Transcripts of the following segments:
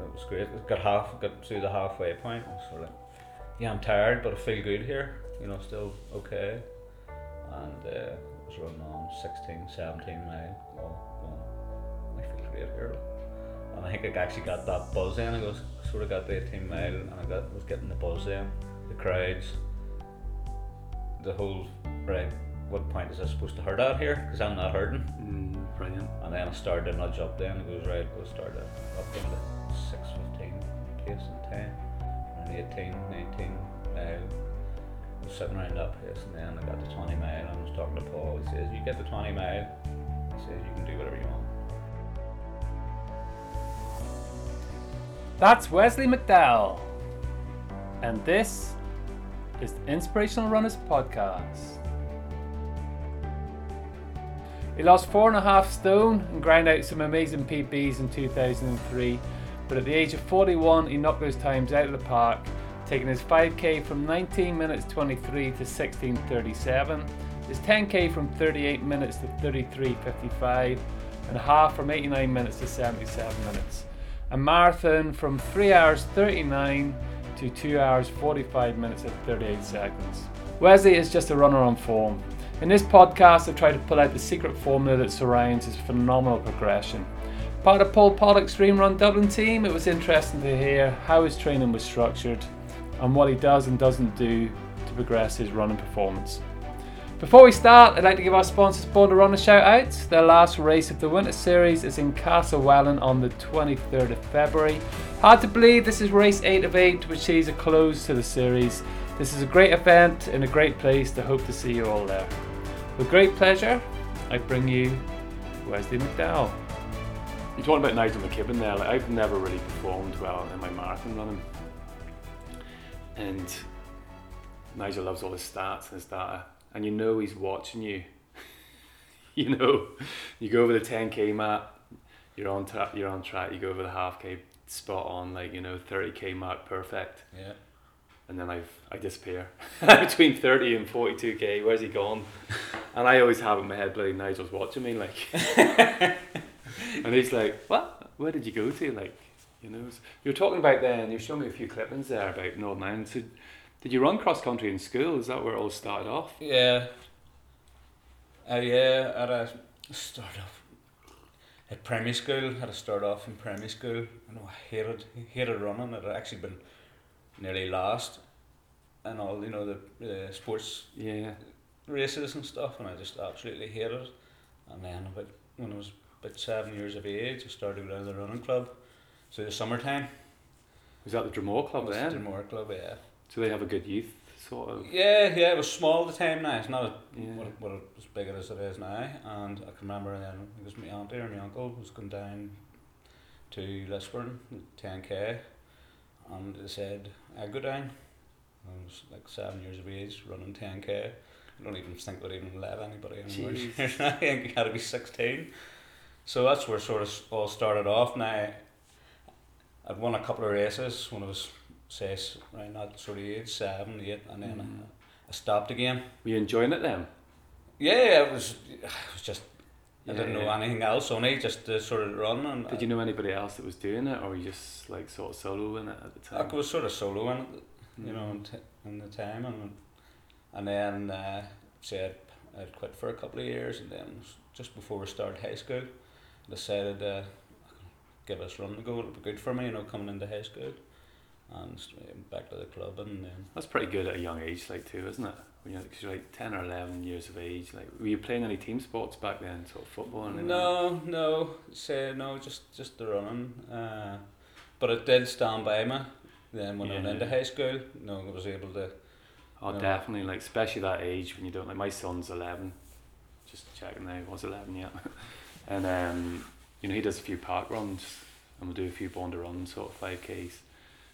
it was great. It got half, got to the halfway point. I was sort of like, yeah, I'm tired, but I feel good here. You know, still okay. And uh, I was running on 16, 17 mile. Well, I feel great here. And I think I actually got that buzz in. I was sort of got the 18 mile, and I got was getting the buzz in, the crowds, the whole right. What point is I supposed to hurt out here? Because I'm not hurting. Mm, brilliant. And then I started to nudge up then, it goes right, we'll start it up into 6.15 pace and 10, and 18, 19 mile. I was sitting around that pace and then I got to 20 mile and I was talking to Paul, he says, you get to 20 mile, he says, you can do whatever you want. That's Wesley McDowell. And this is the Inspirational Runners Podcast. He lost four and a half stone and ground out some amazing PBs in 2003, but at the age of 41, he knocked those times out of the park, taking his 5k from 19 minutes 23 to 16:37, his 10k from 38 minutes to 33:55, and a half from 89 minutes to 77 minutes. A marathon from 3 hours 39 to 2 hours 45 minutes and 38 seconds. Wesley is just a runner on form. In this podcast, I try to pull out the secret formula that surrounds his phenomenal progression. Part of Paul Pollock's Dream Run Dublin team, it was interesting to hear how his training was structured and what he does and doesn't do to progress his running performance. Before we start, I'd like to give our sponsors Born to Run a shout out. Their last race of the Winter Series is in Castlewellan on the 23rd of February. Hard to believe this is race 8 of 8, which sees a close to the series. This is a great event in a great place to hope to see you all there. With great pleasure, I bring you Wesley McDowell. You're talking about Nigel McKibben there. Like, I've never really performed well in my marathon running. And Nigel loves all his stats and his data. And you know he's watching you. you know, you go over the 10k mark, you're on tra- you're on track. You go over the half k, spot on. Like you know, 30k mark, perfect. Yeah. And then I've I disappear between 30 and 42k. Where's he gone? And I always have in my head, bloody Nigel's watching me, like. and he's like, "What? Where did you go to?" Like, you know. You were talking about then. You showed me a few clippings there about Northern Ireland. So, did you run cross country in school? Is that where it all started off? Yeah. Uh, yeah, at a start off at primary school, I had to start off in primary school. I know I hated hated running. I'd actually been nearly last and all you know the uh, sports Yeah. races and stuff, and I just absolutely hated it. And then about when I was about seven years of age, I started going to the running club. So the summertime, Was that the Dromore Club was then? the more club, yeah. So they have a good youth sort of. Yeah, yeah, it was small at the time now. It's not Yeah. what, what it, as big as it is now. And I can remember then, it was my auntie or my uncle was going down to Lisburn, 10k, and they said, I go down. I was like seven years of age, running 10k. I don't even think they'd even let anybody anymore. I think you had to be 16. So that's where sort of all started off. Now, I'd won a couple of races when I was, say, around that sort of age, seven, eight, and then Mhm. I, I stopped again. Were you enjoying it then? Yeah, it was, it was just, I didn't know Yeah. anything else, only just to sort of run. And Did you know anybody else that was doing it, or were you just like sort of soloing it at the time? I was sort of soloing it, you know, Mhm. in, t- in the time, and and then uh, said I'd quit for a couple of years, and then just before we started high school, decided uh, give this run a go. It'll be good for me, you know, coming into high school, and back to the club, and then That's pretty good at a young age, like too, isn't it? When you're, cause you're like ten or eleven years of age. Like, were you playing any team sports back then, sort of football? And no, no, say no, just just the running. Uh, but it did stand by me. Then when I went into high school, you know, I was able to. Oh, No. definitely. Like, especially that age when you don't like. My son's eleven. Just checking now, he was eleven yet. and um, you know, he does a few park runs, and we'll do a few born to run sort of five k's,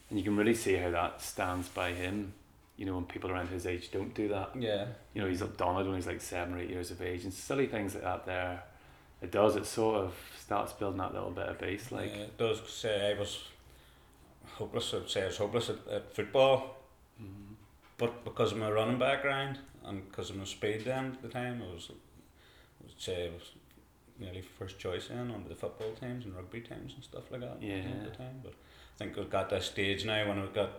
and you can really see how that stands by him. You know, when people around his age don't do that. Yeah, You know, he's up Donard when he's like seven or eight years of age, and silly things like that. There, it does. It sort of starts building that little bit of base. Like, yeah, it does say I was hopeless. I'd say I was hopeless at, at football, mm, but because of my running background and because of my speed then at the time, I was, I would say I was nearly first choice in on the football teams and rugby teams and stuff like that Yeah. at the time. But I think we've got this stage now when we've got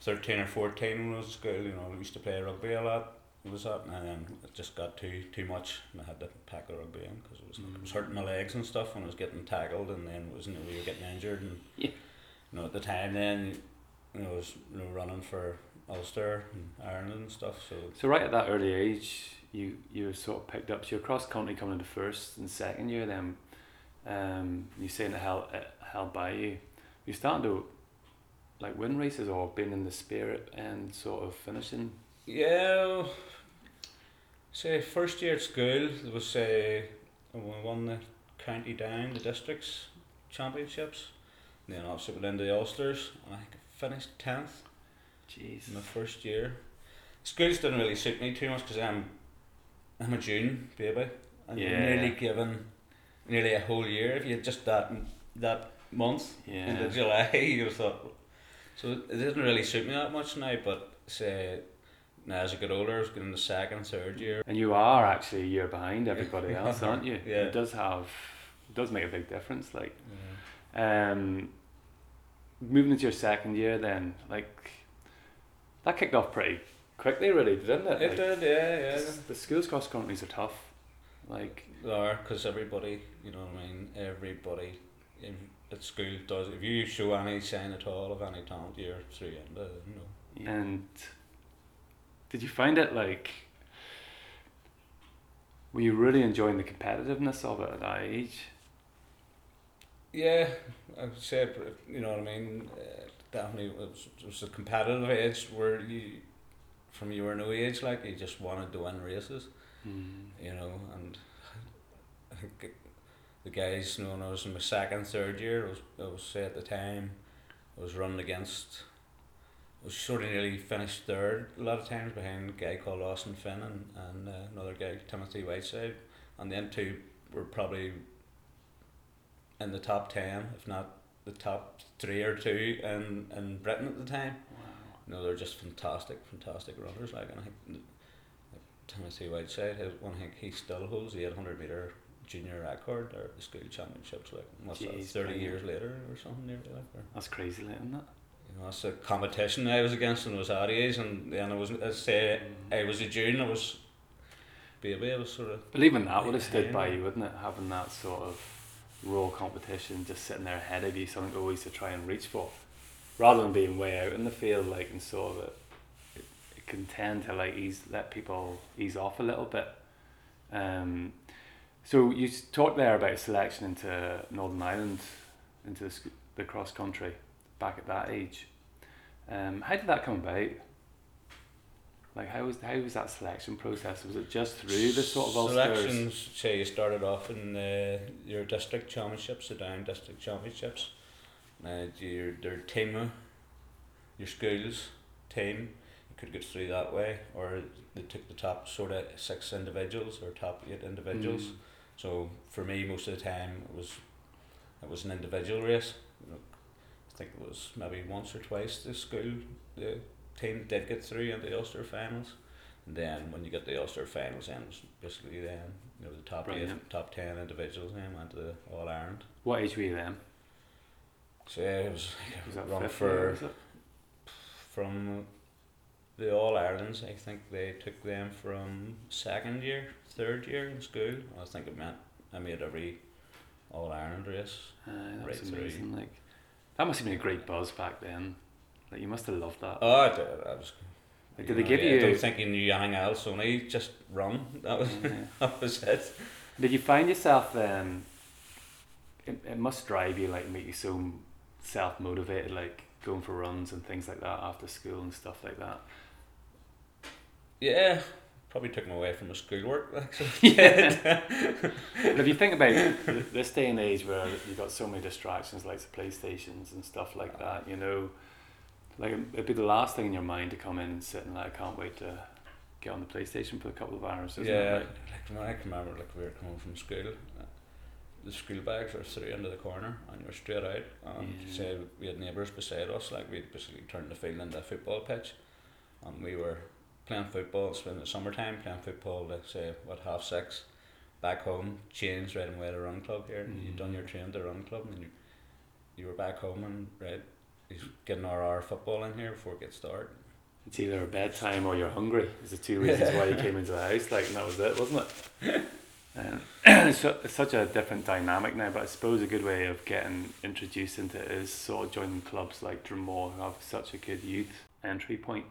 thirteen or fourteen when I was at school. You know, we used to play rugby a lot. It was that, and then it just got too too much, and I had to pack the rugby in because it was it was Mm. hurting my legs and stuff when I was getting tackled, and then it was you know, we were getting injured, and Yeah. you know at the time then you know I was you know running for Ulster and Ireland and stuff. So So right at that early age, you you were sort of picked up. So your cross country coming into first and second year, then um, you're saying it held it held by you. You starting to like win races or being in the spirit and sort of finishing. Yeah, say first year at school there was say we won the county down the districts championships. And then obviously went into the Ulsters and I think I finished tenth Jeez. in the first year. Schools didn't really suit me too much because I'm I'm a June baby and you're Yeah. nearly given nearly a whole year if you had just that that month Yeah. into July you thought so it didn't really suit me that much now but say now as I get older I was getting the second third year And you are actually a year behind everybody else, aren't you? Yeah. It does have, it does make a big difference. Like, um, moving into your second year, then like, that kicked off pretty quickly, really, didn't it? it Like, did yeah yeah the, schools cross countries are tough. Like, They are because everybody, you know what I mean. Everybody in at school does. If you show any sign at all of any talent, you're through into you know. and did you find it like? Were you really enjoying the competitiveness of it at that age? Yeah, I would say you know what I mean. Uh, definitely, it was, it was a competitive age where you, from you were no age, like you just wanted to win races, you know. And I think the guys, you know, when I was in my second, third year, I was, I was say at the time, I was running against. I was sort of nearly finished third a lot of times behind a guy called Austin Finn and, and uh, another guy Timothy Whiteside, and then two were probably in the top ten, if not the top three or two in, in Britain at the time. You know, they're just fantastic, fantastic runners. Like, and I think Timothy Whiteside has one. I think he still holds the eight hundred meter junior record or the school championships. Like, what's that? Thirty brilliant. years later or something nearly like. That's crazy, like, isn't it? you know, that's the competition I was against and it was Aries and then I was I say I was a June. I was baby. I was sort of But even that would have stood by you, wouldn't it? Having that sort of raw competition just sitting there ahead of you, something always to try and reach for, rather than being way out in the field, like and sort of it, it, can tend to like ease let people ease off a little bit. Um, so you talked there about selection into Northern Ireland, into the, the cross country, back at that age. Um, how did that come about? Like how was how was that selection process? Was it just through the sort of Ulsters? selections. Say you started off in uh, your district championships, the down district championships. Uh, your their team, your school's team, you could get through that way, or they took the top sort of six individuals or top eight individuals. Mm. So for me, most of the time it was it was an individual race. I think it was maybe once or twice the school the team did get through into the Ulster finals. And then when you get the Ulster finals, then basically then you know the top Brilliant. eight, top ten individuals then went to the All Ireland. What age were you then? So yeah, it was like a run for from the All Irelands. I think they took them from second year, third year in school. I think it meant I made every All Ireland race. Aye, that right was through. Like that must have been a great buzz back then. Like you must have loved that. Oh, I did. I was. like, did they give yeah, you? I don't think you knew anything else. Only just run. That was Yeah. that was it. Did you find yourself then? It, it must drive you, like make you so self motivated, like going for runs and things like that after school and stuff like that. Yeah, probably took me away from my schoolwork. Actually. Yeah. but if you think about th- this day and age where you've got so many distractions like the PlayStations and stuff like that, you know, like it'd be the last thing in your mind to come in and sit and like, I can't wait to get on the PlayStation for a couple of hours, yeah, it? Like, like when I can remember, like we were coming from school, the school bags were through into the corner, and you were straight out. And Yeah. say we had neighbours beside us, like we basically turned the field into a football pitch, and we were playing football. In the summertime, playing football. Like say what half six, back home, changed right away to run club here. and You'd Mm. done your training to run club, and you, you were back home, and right, he's getting our hour football in here before it gets started. It's either bedtime or you're hungry. Is the two reasons why you came into the house. Like, and that was it, wasn't it? Um, it's, su- it's such a different dynamic now, but I suppose a good way of getting introduced into it is sort of joining clubs like Dromore, who have such a good youth entry point.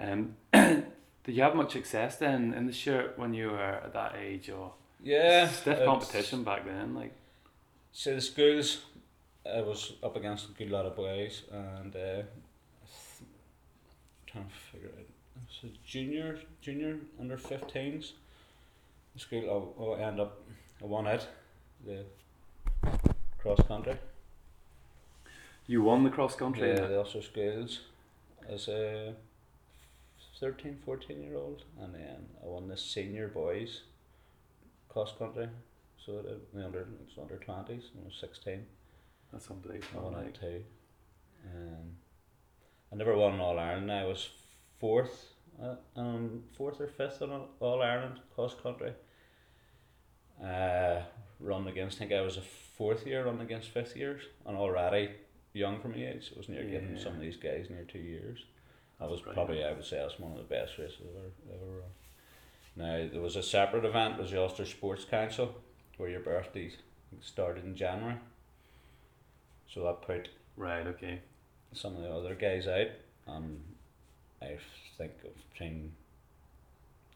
Um, did you have much success then in the shirt when you were at that age, or Yeah, stiff competition back then? Like, So the schools, I was up against a good lot of boys, and uh, trying to figure it. out. So junior, junior under 15s. School, I end up, I won it, the cross country. you won the cross country. Yeah, the Ulster schools as a 13, 14 year old, and then I won the senior boys cross country. So the, the under, it's under 20s, I was 16. That's unbelievable. I won it too. Um, I never won an All Ireland. I was fourth, uh, um, fourth or fifth in All Ireland cross country. Uh, run against. I think I was a fourth year running against fifth years, and already young for my age. I was near getting some of these guys near two years. That was probably. I would say that's one of the best races I've ever ever run. Now there was a separate event. It was the Ulster Sports Council, where your birthdays started in January. So that put Right. Okay. some of the other guys out. Um, I think of between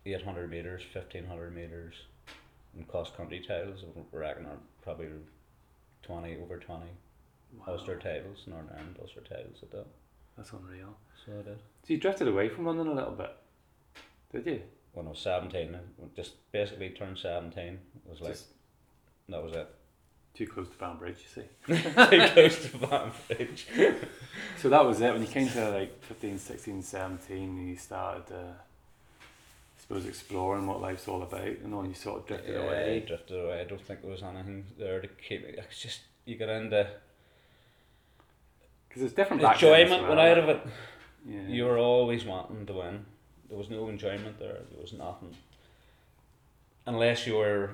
eight hundred meters, fifteen hundred meters, and cross country titles. I reckon are probably twenty over twenty Wow. Ulster titles, Northern Ireland Ulster titles at that. That's unreal. So I did. So you drifted away from running a little bit, did you? When I was seventeen, just basically turned seventeen. It was like Just that was it. too close to Banbridge, you see. Too close to Banbridge. So that was it. When you came to like 15, 16, 17, you started, uh, I suppose, exploring what life's all about, and then you sort of drifted yeah, I away. drifted away. I don't think there was anything there to keep me. It's just you get into Because it's different enjoyment well. went out of it. Yeah. You were always wanting to win. There was no enjoyment there. There was nothing. Unless you were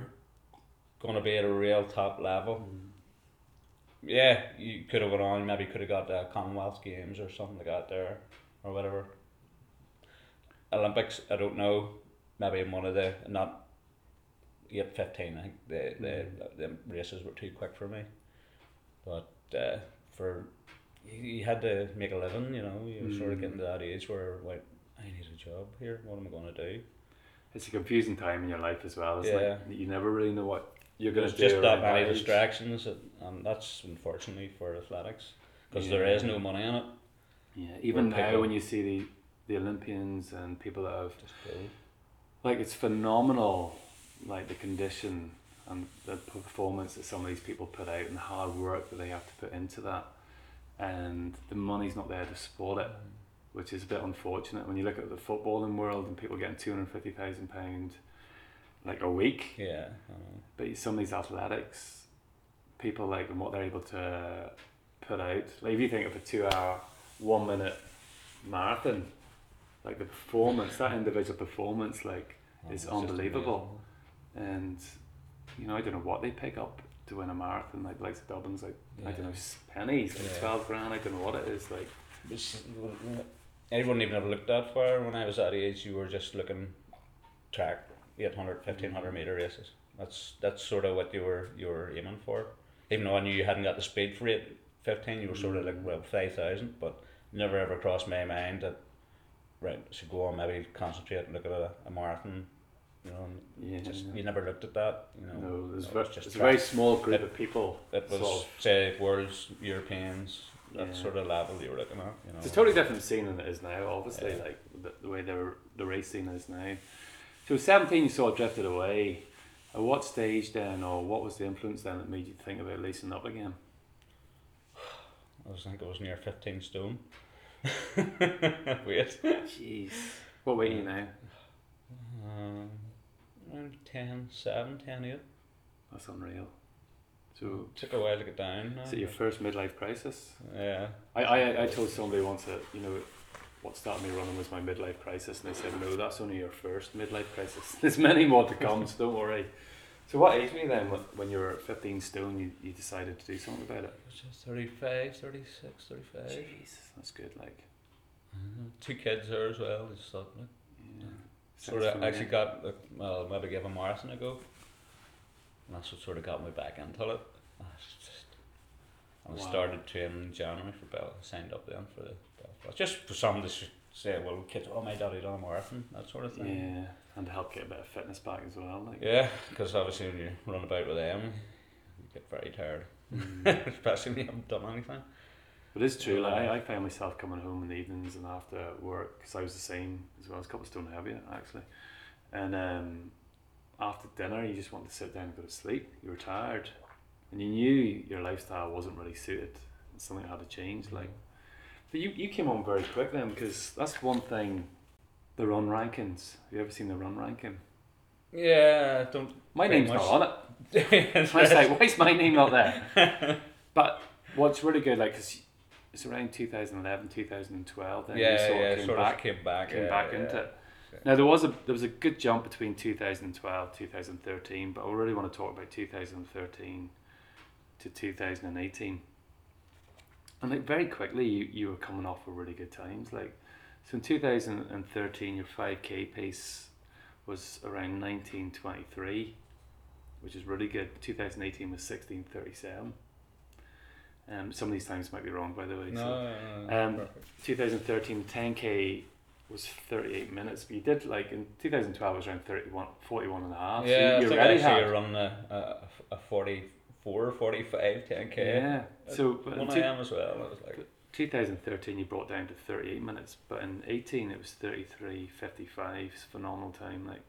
going to be at a real top level. Mm. Yeah, you could have went on. Maybe could have got the Commonwealth Games or something like that there, or whatever. Olympics, I don't know. Maybe in one of the not eight fifteen. I think the the, the races were too quick for me. But uh, for you, had to make a living, you know. You were sort of Mm. getting to that age where like I need a job here. What am I going to do? It's a confusing time in your life as well. It's Yeah. like you never really know what you're going There's to do. just that many age. distractions, and that's unfortunately for athletics because Yeah. there is no money in it. Yeah, even now when you see the the Olympians and people that have like it's phenomenal, like the condition and the performance that some of these people put out and the hard work that they have to put into that, and the money's not there to support it, which is a bit unfortunate. When you look at the footballing world and people getting two hundred fifty thousand pound like a week, Yeah, but some of these athletics, people like and what they're able to put out. Like if you think of a two-hour, one-minute marathon, like the performance, that individual performance, like Oh, amazing. unbelievable. and you know I don't know what they pick up to win a marathon. Like like the Dublin's like I don't know pennies, like Yeah. twelve grand. I don't know what it is. Like It's- I wouldn't even ever looked that far when I was that age. You were just looking track 800, 1500 meter races. That's that's sort of what you were you were aiming for. Even though I knew you hadn't got the speed for it, 15, you were sort of like well five thousand, but never ever crossed my mind that right I should go on maybe concentrate and look at a, a marathon. You know, and yeah, just you never looked at that. You know, no, there's, No, ver- it's just there's a very small group It- of people. It was sort of- say worlds, Europeans, that Yeah. sort of level you were looking at. You know, It's a totally different scene than it is now. Obviously, Yeah. like the, the way the the race scene is now. So seventeen, you sort of drifted away. At what stage then, or what was the influence then that made you think about lacing up again? I was think it was near fifteen stone. Wait. Jeez, what were you now? Um, around 10, 7, 10, 8. That's unreal. So, Took a while to get down. now, is it your first midlife crisis? Yeah. I, I, I told somebody once that, you know, what started me running was my midlife crisis, and they said, no, that's only your first midlife crisis. There's many more to come, so don't worry. So what age were you then wh- when you were 15 stone? You, you decided to do something about it. Which is 35, 36, 35. Jeez, that's good. Like, Mhm. Two kids there as well. Just thought, like, yeah. sort of familiar. actually got like, well maybe give a marathon a go. And that's what sort of got me back into it. I just, I Wow. started training in January for Bell. Signed up then for the Belfast. Just for some to say, well, kids, oh my daddy done a marathon, that sort of thing. Yeah, and to help get a bit of fitness back as well. Like, Yeah, because obviously when you run about with them, you get very tired, Mm. especially when you haven't done anything. But it's true. Like I, I found myself coming home in the evenings and after work because I was the same as well. I was a couple of stone heavier actually, and um, after dinner you just want to sit down and go to sleep. You were tired, and you knew your lifestyle wasn't really suited. Something had to change. Like, but you you came on very quick then because that's one thing. The Ron Rankins. Have you ever seen the Ron Rankin? Yeah, don't. My name's much. not on it. I was like, why is my name not there? but what's really good, like, 'cause it's around 2011, 2012, then you yeah, sort yeah, of came sort back, of came back, came yeah, back yeah. into it. Now there was a there was a good jump between 2012, 2013, but I really want to talk about 2013 to 2018. And like very quickly, you, you were coming off with really good times. Like, so in 2013, your 5k pace was around 1923, which is really good. 2018 was 1637. Um, some of these times might be wrong, by the way. No, so. no, no, Um, perfect. 2013 10k was 38 minutes but you did like in 2012 it was around 31 41 and a half so yeah, you, you I think already actually had you're running a, a, a 44, 45, 10k. yeah so but in One AM as well. I was like, 2013 you brought down to 38 minutes but in 18 it was 33 55 it's a phenomenal time like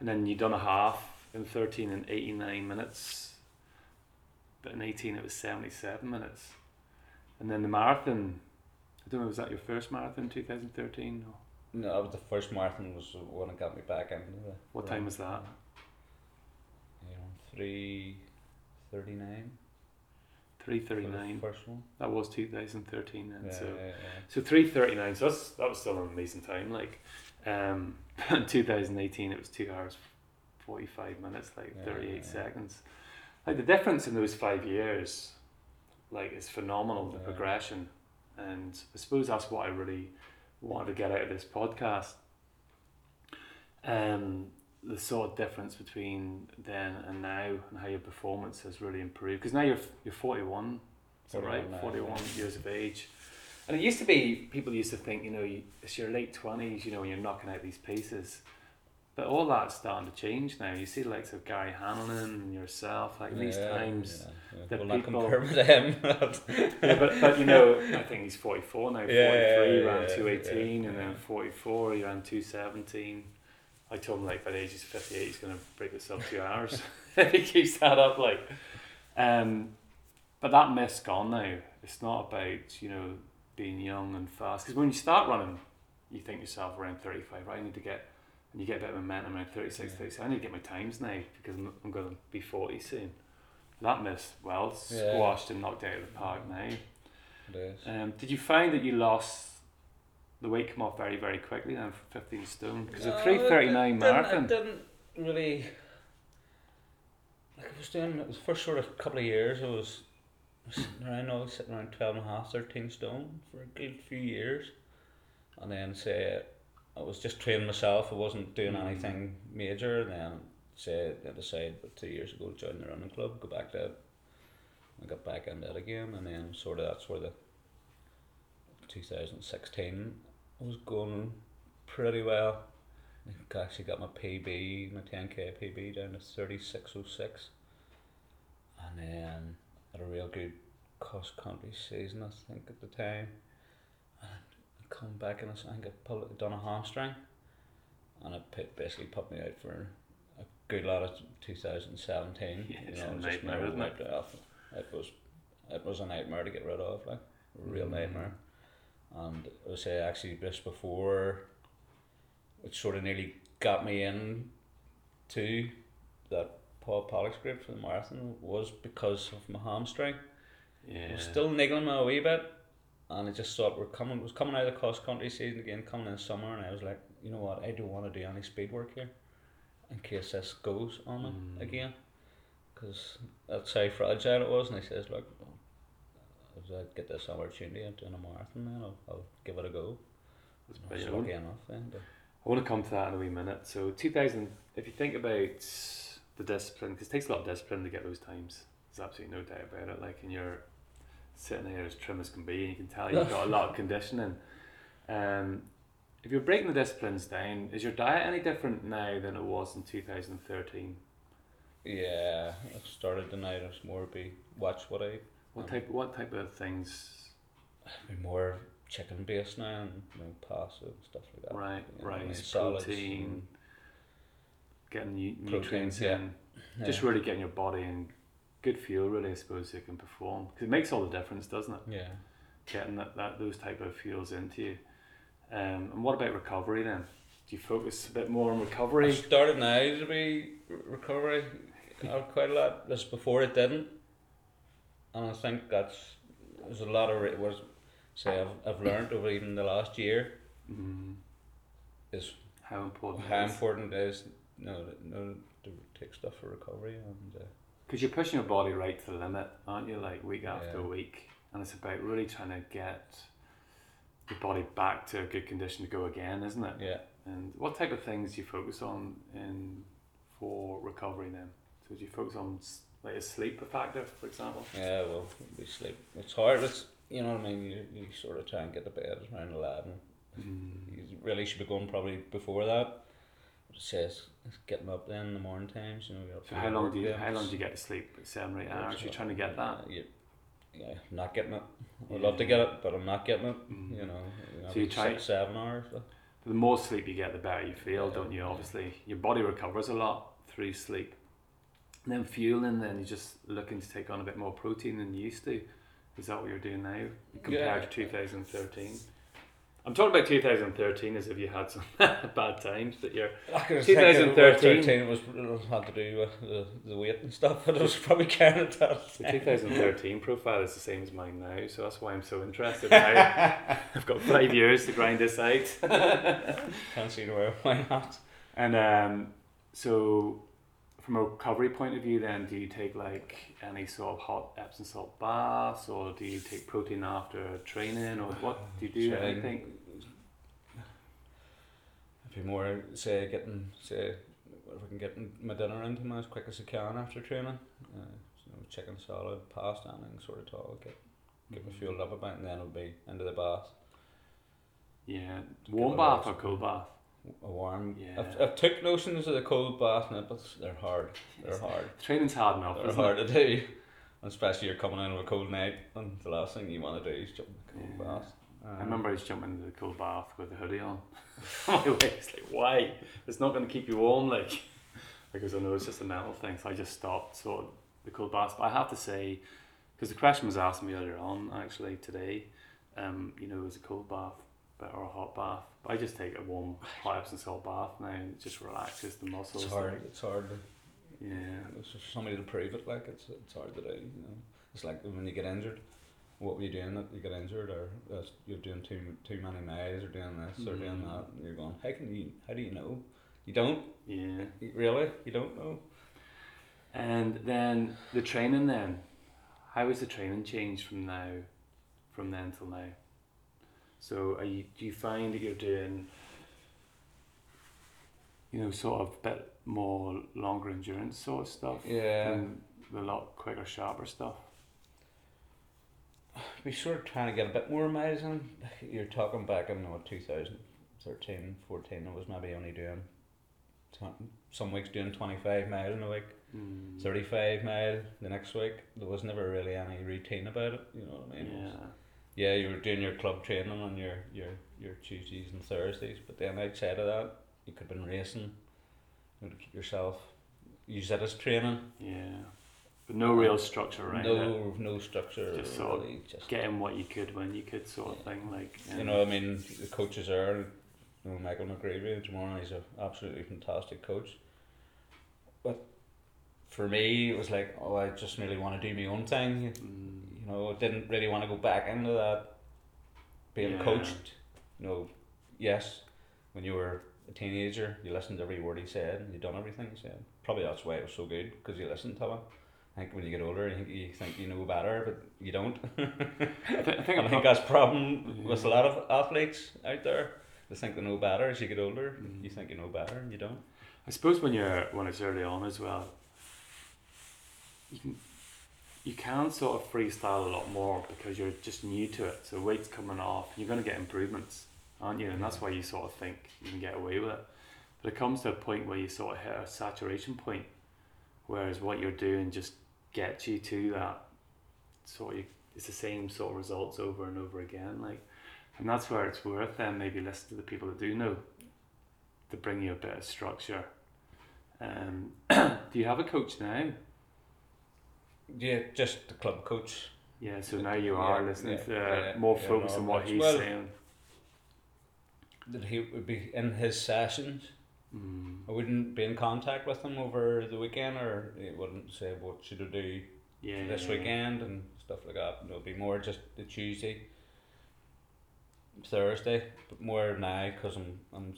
and then you done a half in 13 in 89 minutes but in 18 it was 77 minutes and then the marathon I don't know was that your first marathon 2013 or no, that was the first marathon was the one that got me back into the. what time was that You know, three thirty nine. 339 First one. That was 2013, and Yeah, so yeah, yeah. so 339. So that's that was still an amazing time. Like, um, in 2018, it was two hours, 45 minutes, like 38 yeah. seconds. Like the difference in those five years, like is phenomenal. The progression, and I suppose that's what I really wanted to get out of this podcast. Um, the sort of difference between then and now, and how your performance has really improved. Because now you're you're 41 is that right? 41 now, 41 yeah. years of age. And it used to be, people used to think, you know, you, it's your late 20s, you know, when you're knocking out these pieces. But all that's starting to change now. You see the likes of Gary O'Hanlon and yourself, like these times. yeah, yeah. the We'll people- him. Yeah, but, but you know, I think he's 44 now, 43, Yeah, yeah, ran 218, yeah, and then 44, he ran 217. I told him, like, by the age he's 58, he's going to break himself two hours if he keeps that up. Like, um, but that myth's gone now. It's not about, you know, being young and fast. Because when you start running, you think yourself around 35, right? I need to get, and you get a bit of momentum around 36, Yeah. 36. I need to get my times now because I'm, I'm going to be 40 soon. That myth's, well, Yeah. squashed and knocked out of the park now. It is. Um, did you find that you lost the weight come off very very quickly then for 15 stone because No, a it 339 didn't- marathon It didn't really. Like I was doing it was first sort of couple of years. I was sitting around, I was sitting around 12 and a half, 13 stone for a good few years, and then say I was just training myself. I wasn't doing Mm. anything major. And then say I decided about two years ago to join the running club, go back to. I got back into it again, and then sort of that's where the 2016 was going pretty well. I actually got my PB, my 10k PB down to 3606. And then had a real good cross country season, I think, at the time. And I come back and I think I pulled, done a hamstring. And it basically put me out for a good lot of 2017. Yeah, it's you a know, just nightmare, never isn't it? wiped. It was, it was a nightmare to get rid of, like a real Mm. nightmare. And I would say actually just before it sort of nearly got me in to that Paul Pollock's group for the marathon was because of my hamstring. yeah I was still niggling a wee bit and I just thought we're coming was coming out of the cross country season again, coming in summer and I was like, you know what, I don't want to do any speed work here in case this goes on me Mm. again. because that's how fragile it was. And he says, look, if I get this opportunity of doing a marathon, then I'll, I'll give it a go. That's I was lucky enough then. to- I want to come to that in a wee minute. So 2000, if you think about the discipline, because it takes a lot of discipline to get those times. There's absolutely no doubt about it. Like, and you're sitting here as trim as can be, and you can tell you've got a lot of conditioning. Um, if you're breaking the disciplines down, is your diet any different now than it was in 2013? Yeah, I started the night. It's more be watch what I What Um, type? What type of things? more chicken based now and you know, pasta and stuff like that. Right, you know, I rice, salads protein, getting Proteins, nutrients yeah. in. and- just really getting your body in good fuel really I suppose you can perform because it makes all the difference doesn't it yeah. getting that, that those type of fuels into you um, and what about recovery then do you focus a bit more on recovery? I started now to be re- recovery uh, quite a lot. This before it didn't, and I think that's there's a lot of it was say I've I've learned over even the last year mm, is how important how important it is you know, know to take stuff for recovery and uh, because you're pushing your body right to the limit aren't you? Like week after Yeah. week. And it's about really trying to get your body back to a good condition to go again isn't it? Yeah. and what type of things do you focus on in for recovery then? So do you focus on like a sleep factor for example Yeah, well, we sleep. It's hard. It's you know what I mean. You, you sort of try and get to bed around eleven. You really should be going probably before that. It says getting up then in the morning times. You know. So how long do you then. how long do you get to sleep? Like seven or eight hours. You're trying to get that. Yeah, yeah, not getting it. I'd love to get it, but I'm not getting it. Mm. You know. You know So you try- six, seven hours. But The more sleep you get, the better you feel, Yeah, don't you? Obviously, your body recovers a lot through sleep. And then fueling, then you're just looking to take on a bit more protein than you used to. Is that what you're doing now compared Yeah. to 2013? I'm talking about 2013 as if you had some bad times, but you're 2013. 2013 it was it had to do with the, the weight and stuff, but it was probably carrying it that The 2013 profile is the same as mine now, so that's why I'm so interested. Now. I've got five years to grind this out. Can't see where why not. And um, so, from a recovery point of view, then do you take like any sort of hot Epsom salt baths, or do you take protein after training, or what do you do? Train. Anything? I'd be more say getting say if I can get my dinner into me as quick as I can after training. Uh, you know, chicken salad, pasta, and sort of tall. Get get me fueled up a bit, and then it'll be into the bath. Yeah, warm bath or cold bath? A warm. Yeah. I've, I've took notions of the cold bath but they're hard. They're hard. Training's hard enough. They're hard it? to do. Especially you're coming in on a cold night, and the last thing you want to do is jump in the cold Yeah. bath. I remember I was jumping into the cold bath with the hoodie on. My wife's like, why? It's not going to keep you warm, like. Because I know it's just a mental thing, so I just stopped sort of the cold bath. But I have to say, because the question was asked me earlier on, actually today, um, you know, is a cold bath better or a hot bath? But I just take a warm hot Epsom salt bath now, and it just relaxes the muscles. It's hard. It's hard. Yeah. It's for somebody to prove it, like it's it's hard to do. You know, it's like when you get injured. What were you doing that you get injured, or that's, you're doing too too many miles, or doing this, or doing Mm. that, and you're going, how can you? How do you know? You don't Yeah. Really. You don't know. And then the training then, how has the training changed from now, from then till now? So are you, do you find that you're doing, you know, sort of bit more longer endurance sort of stuff? Yeah. And a lot quicker, sharper stuff? We sort of trying to get a bit more miles in. You're talking back in what 2013, 14. I was maybe only doing some weeks doing twenty five mile in a week. Mm. 35 mile the next week. There was never really any routine about it, you know what I mean? Yeah. Yeah, you were doing your club training on your, your, your Tuesdays and Thursdays, but then outside of that, you could have been racing, you know, to keep yourself, use that as training. Yeah. But no real structure around it. no, no structure, Just sort of just, Getting what you could when you could sort of thing. Like, you know, I mean, the coaches are, you know, Michael McGreevy, tomorrow he's an absolutely fantastic coach. But for me, it was like, oh, I just really want to do my own thing. mm, you know, didn't really want to go back into that being Yeah. coached. You know, yes, when you were a teenager, you listened to every word he said and you done everything he said. Probably that's why it was so good because you listened to him. I think when you get older, you think you, think you know better, but you don't. I, th- I think, I think that's problem with a lot of athletes out there. They think they know better as you get older. Mm. You think you know better, and you don't. I suppose when you're when it's early on as well, you can you can sort of freestyle a lot more because you're just new to it. So weight's coming off, you're going to get improvements, aren't you? And that's why you sort of think you can get away with it. But it comes to a point where you sort of hit a saturation point, whereas what you're doing just gets you to that sort of. It's the same sort of results over and over again, like, and that's where it's worth then maybe listen to the people that do know to bring you a bit of structure. Um, do you have a coach now? Yeah, just the club coach. Yeah, so now you are Yeah, listening yeah, to yeah, more focus on what coach. he's Well- saying. That he would be in his sessions. Mm, I wouldn't be in contact with him over the weekend, or he wouldn't say what should I do yeah, this weekend and stuff like that. It'll be more just the Tuesday, Thursday, but more now because I'm I'm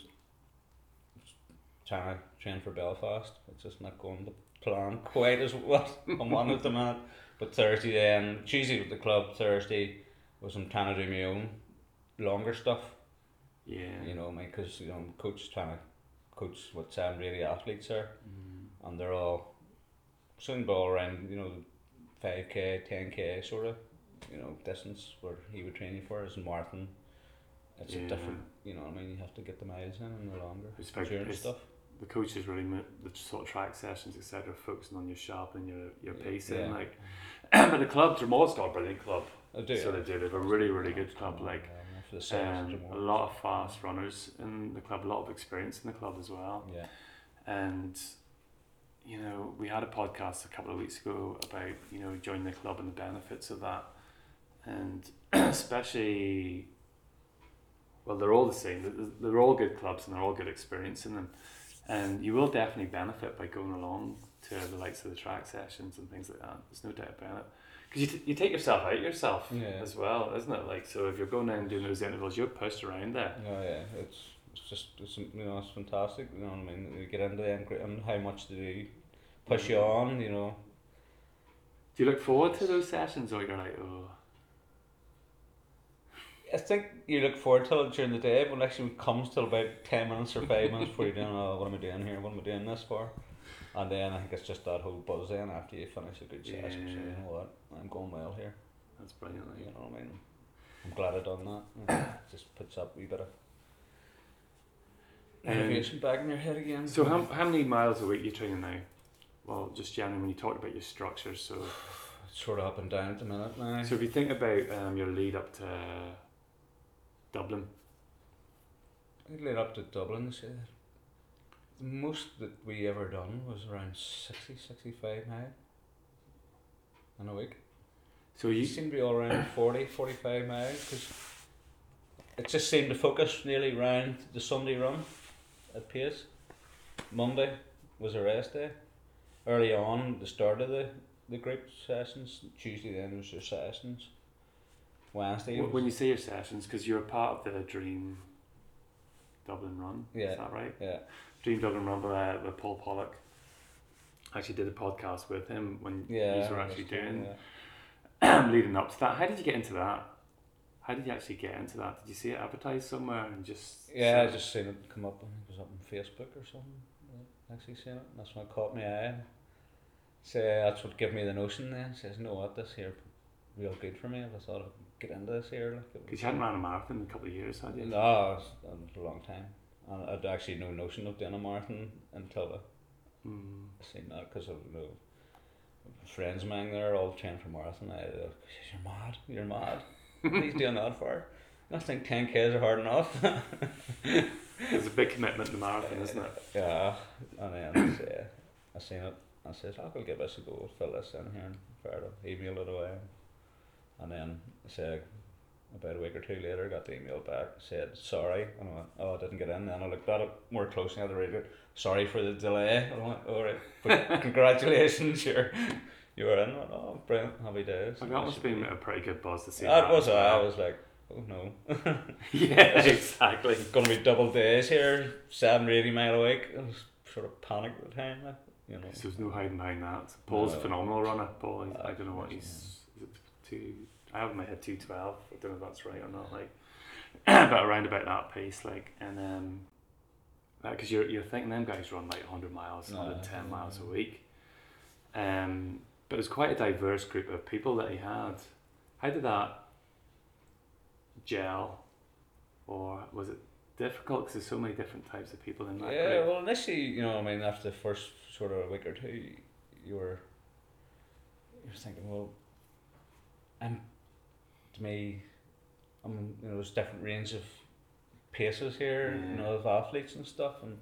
trying to train for Belfast. It's just not going to plan quite as what I'm on at the minute. But Thursday then Tuesday with the club. Thursday was I'm trying to do my own longer stuff. Yeah. You know, because you know I'm coach trying to coach what seven really athletes are Mm, and they're all soon be all around you know five k, ten k sort of you know distance where he would train you for is in marathon. It's Yeah. a different, you know. I mean, you have to get the miles in and the longer like- endurance stuff. The coaches really the sort of track sessions etc. Focusing on your sharpening your your pacing yeah. like. but the club, Dromore's got a brilliant club. I do. So they do. They have a really really good club. Like Um, for the sales a lot of fast runners in the club, a lot of experience in the club as well. Yeah, And you know, we had a podcast a couple of weeks ago about you know joining the club and the benefits of that, and especially, well, they're all the same. They're all good clubs and they're all good experience in them, and you will definitely benefit by going along to the likes of the track sessions and things like that. There's no doubt about it. Because you, t- you take yourself out yourself Yeah. as well, isn't it? Like so, if you're going down and doing those intervals, you're pushed around there. no, yeah. It's it's just it's you know it's fantastic. You know what I mean. You get into them and how much do they push you on? You know. Do you look forward to those sessions, or you're like, oh, I think you look forward to it during the day, but actually it comes till about ten minutes or five minutes before you're doing, oh, what am I doing here? What am I doing this for? And then I think it's just that whole buzz in after you finish a good session. So you know what? I'm going well here. that's brilliant. You know what I mean? I'm glad I done that. You it just puts up a wee bit of Um, motivation back in your head again. So how, how many miles a week are you training now? Well, just generally when you talked about your structure. So, It's sort of up and down at the minute now. so if you think about um, your lead up to Dublin, I laid up to Dublin. The most that we ever done was around 60, 65 mile in a week. so You you seem to be all around 40, 45 miles because it just seemed to focus nearly round the Sunday run at pace. Monday was a rest day. Early on, the start of the, the group sessions. Tuesday then was the sessions. Wednesday. when you say your sessions, because you're a part of the Dream Dublin Run, Yeah. is that right? yeah, Dream Dublin Run by, uh, with Paul Pollock. I actually did a podcast with him when yeah. you were actually doing that. leading up to that. How did you get into that? How did you actually get into that? Did you see it advertised somewhere and just? Yeah, I just seen it come up. I think it was up on Facebook or something. I actually seen it. That's when what caught my eye. So that's what gave me the notion. Then says, you know what, this here real good for me. If I thought get into this here, like Because you hadn't ran a marathon in a couple of years, had you? No, it was, it was a long time. And I'd actually no notion of doing a marathon until I Mm. seen that because of you know, friends of mine there all training for marathon. I uh, you're mad, you're mad. What are you doing that for? I think ten k's are hard enough. It's a big commitment to marathon, isn't it? Yeah, and then I say, I seen it. I said, I will give this a go. Fill this in here and to email it away. And then I said, about a week or two later, got the email back. Said sorry. And I went, oh, I didn't get in. Then I looked at it more closely. I had to read it. Sorry for the delay. And I went, all right, but congratulations, you're you were in. I went, oh, brilliant, happy days. Like, that must have been a pretty good buzz to see. That was. I was like, oh no. yeah, exactly. It's gonna be double days here, seven or eighty mile a week. I was sort of panicked at the time. Like, You know. So there's no hiding behind that. Paul's No. a phenomenal runner. Paul, he's- I don't know what he's. Two? I have in my head two twelve. I don't know if that's right or not. Like, but around about that pace, like, and um, because you're you're thinking them guys run like hundred miles, No, hundred ten yeah. miles a week. Um, but it was quite a diverse group of people that he had. How did that gel, or was it difficult? Because there's so many different types of people in that Yeah, group. well, initially, you know, I mean, after the first sort of week or two, you were, you were thinking, well, I'm, to me, I'm, you know, there's different range of paces here, you know, of athletes and stuff, and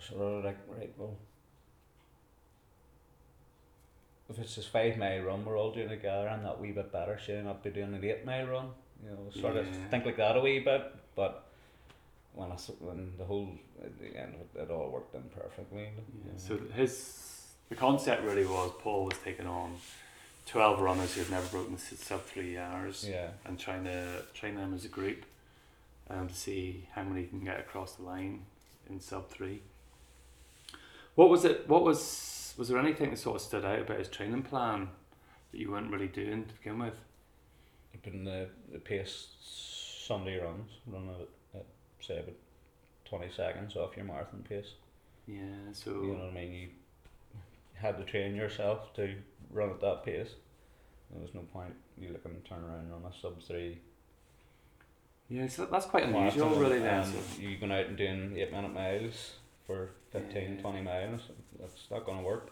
sort of like, right, well, if it's this five mile run, we're all doing it together, I'm that wee bit better, should I be doing an eight mile run? You know, sort of think like that a wee bit, but when I, when the whole, at the end it, it all worked in perfectly. Yeah, so his the concept really was Paul was taking on twelve runners who've never broken sub three hours yeah, and trying to train them as a group um, to see how many can get across the line in sub three. What was it? What was was there anything that sort of stood out about his training plan that you weren't really doing to begin with? I've been the, the pace Sunday runs, run at, at say about 20 seconds off your marathon pace. Yeah, so You know what I mean? You had to train yourself to run at that pace. There was no point you looking to turn around and run a sub three. yeah, so that's quite unusual, really. Then, and so. you going out and doing eight minute miles for 15, Yeah. 20 miles. That's not going to work.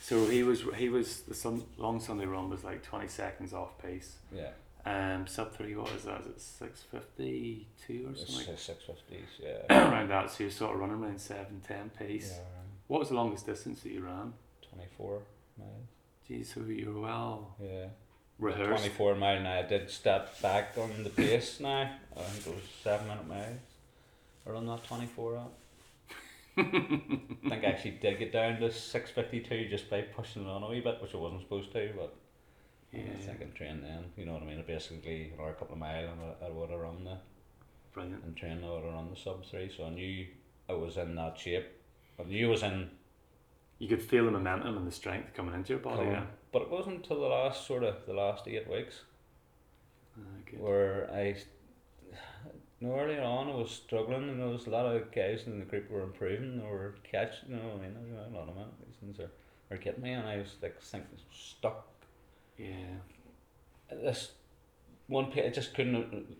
So he was he was the sun, long Sunday run was like twenty seconds off pace. Yeah, Um, sub three, what is that? Is it six fifty two or something? six fifties. Yeah. around that, so you're sort of running around seven ten pace. yeah, What was the longest distance that you ran? twenty four miles. Geez, so you were well Yeah. rehearsed. 24 mile now. I did step back on the pace now. I think it was 7 minute miles. I run that 24 out. I think I actually did get down to 652 just by pushing it on a wee bit, which I wasn't supposed to, but Yeah, I was thinking train then. You know what I mean? Basically, another couple of miles and I, I would have run the, brilliant. and train I would have run the sub 3, so I knew I was in that shape. I knew I was in You could feel the momentum and the strength coming into your body. Coming. Yeah. But it wasn't until the last sort of the last eight weeks Uh, where I, no earlier on I was struggling. and there was a lot of guys in the group were improving or catching. You know, what I mean, a lot of them. These things are, are getting me, and I was like thinking stuck. Yeah. This one I just couldn't,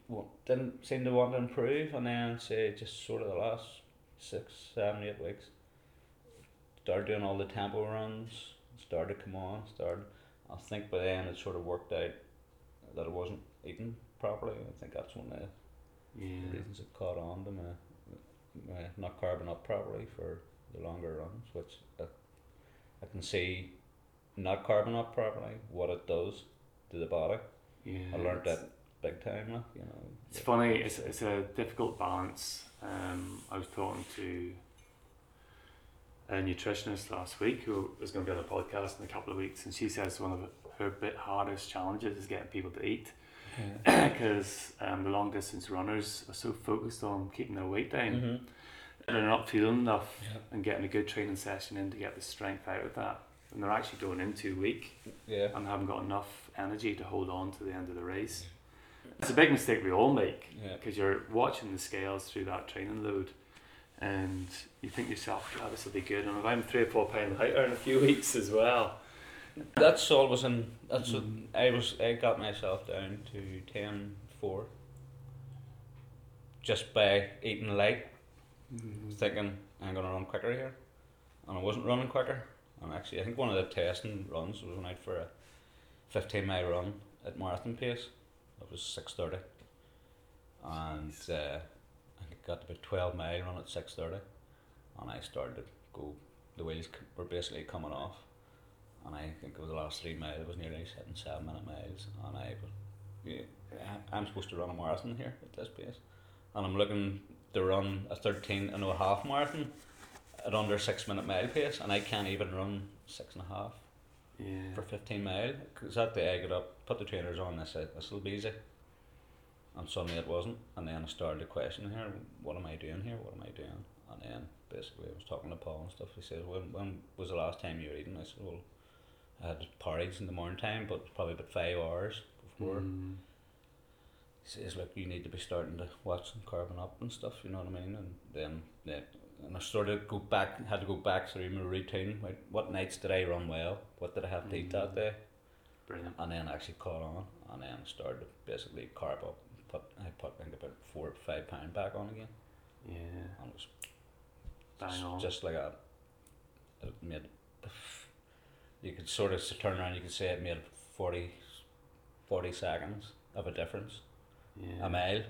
didn't seem to want to improve, and then say just sort of the last six, seven, eight weeks, started doing all the tempo runs, started to come on, started. I think by then it sort of worked out that I wasn't eating properly. I think that's one of the Yeah. reasons it caught on to my, my not carbing up properly for the longer runs, which I, I can see not carbing up properly what it does to the body. Yeah. I learned that big time, like, you know. It's funny. It's it's a difficult balance. Um, I was talking to a nutritionist last week who is going to be on a podcast in a couple of weeks, and she says one of her bit hardest challenges is getting people to eat because um, the long distance runners are so focused on keeping their weight down Mm-hmm. and they're not feeling enough Yeah. and getting a good training session in to get the strength out of that. And they're actually going in too weak Yeah. and haven't got enough energy to hold on to the end of the race. It's a big mistake we all make Yeah. because you're watching the scales through that training load and you think yourself, God, this will be good. And if I'm three or four pound lighter in a few weeks as well, That's always in. That's what Mhm. I was. I got myself down to 10 4 just by eating light, thinking I'm gonna run quicker here, and I wasn't running quicker. And actually, I think one of the testing runs was when out for a 15 mile run at marathon pace. It was 6:30, and uh, I got about 12 mile run at 6:30, and I started to go. The wheels were basically coming off and I think it was the last three miles, it was nearly hitting seven minute miles, and I was, yeah, I'm supposed to run a marathon here at this pace, and I'm looking to run a 13 and a half marathon at under six minute mile pace, and I can't even run six and a half yeah, for 15 mile, because that day I got up, put the trainers on, and I said, this will be easy, and suddenly it wasn't, and then I started to question here, what am I doing here, what am I doing, And then basically I was talking to Paul and stuff. He says, when, when was the last time you were eating? I said, well, I had porridge in the morning time, but probably about five hours before. Mm. He says, look, you need to be starting to watch some carbon up and stuff, you know what I mean? And then, then and I sort of go back, had to go back through my routine. Like, what nights did I run well? What did I have to eat that Mm. day? Brilliant. And then I actually caught on, and then started to basically carb up. Put I put I think about four or five pound back on again, Yeah. and it was Bang just, on. just like a. It made. You could sort of turn around. You could say it made 40, 40 seconds of a difference. yeah. A mile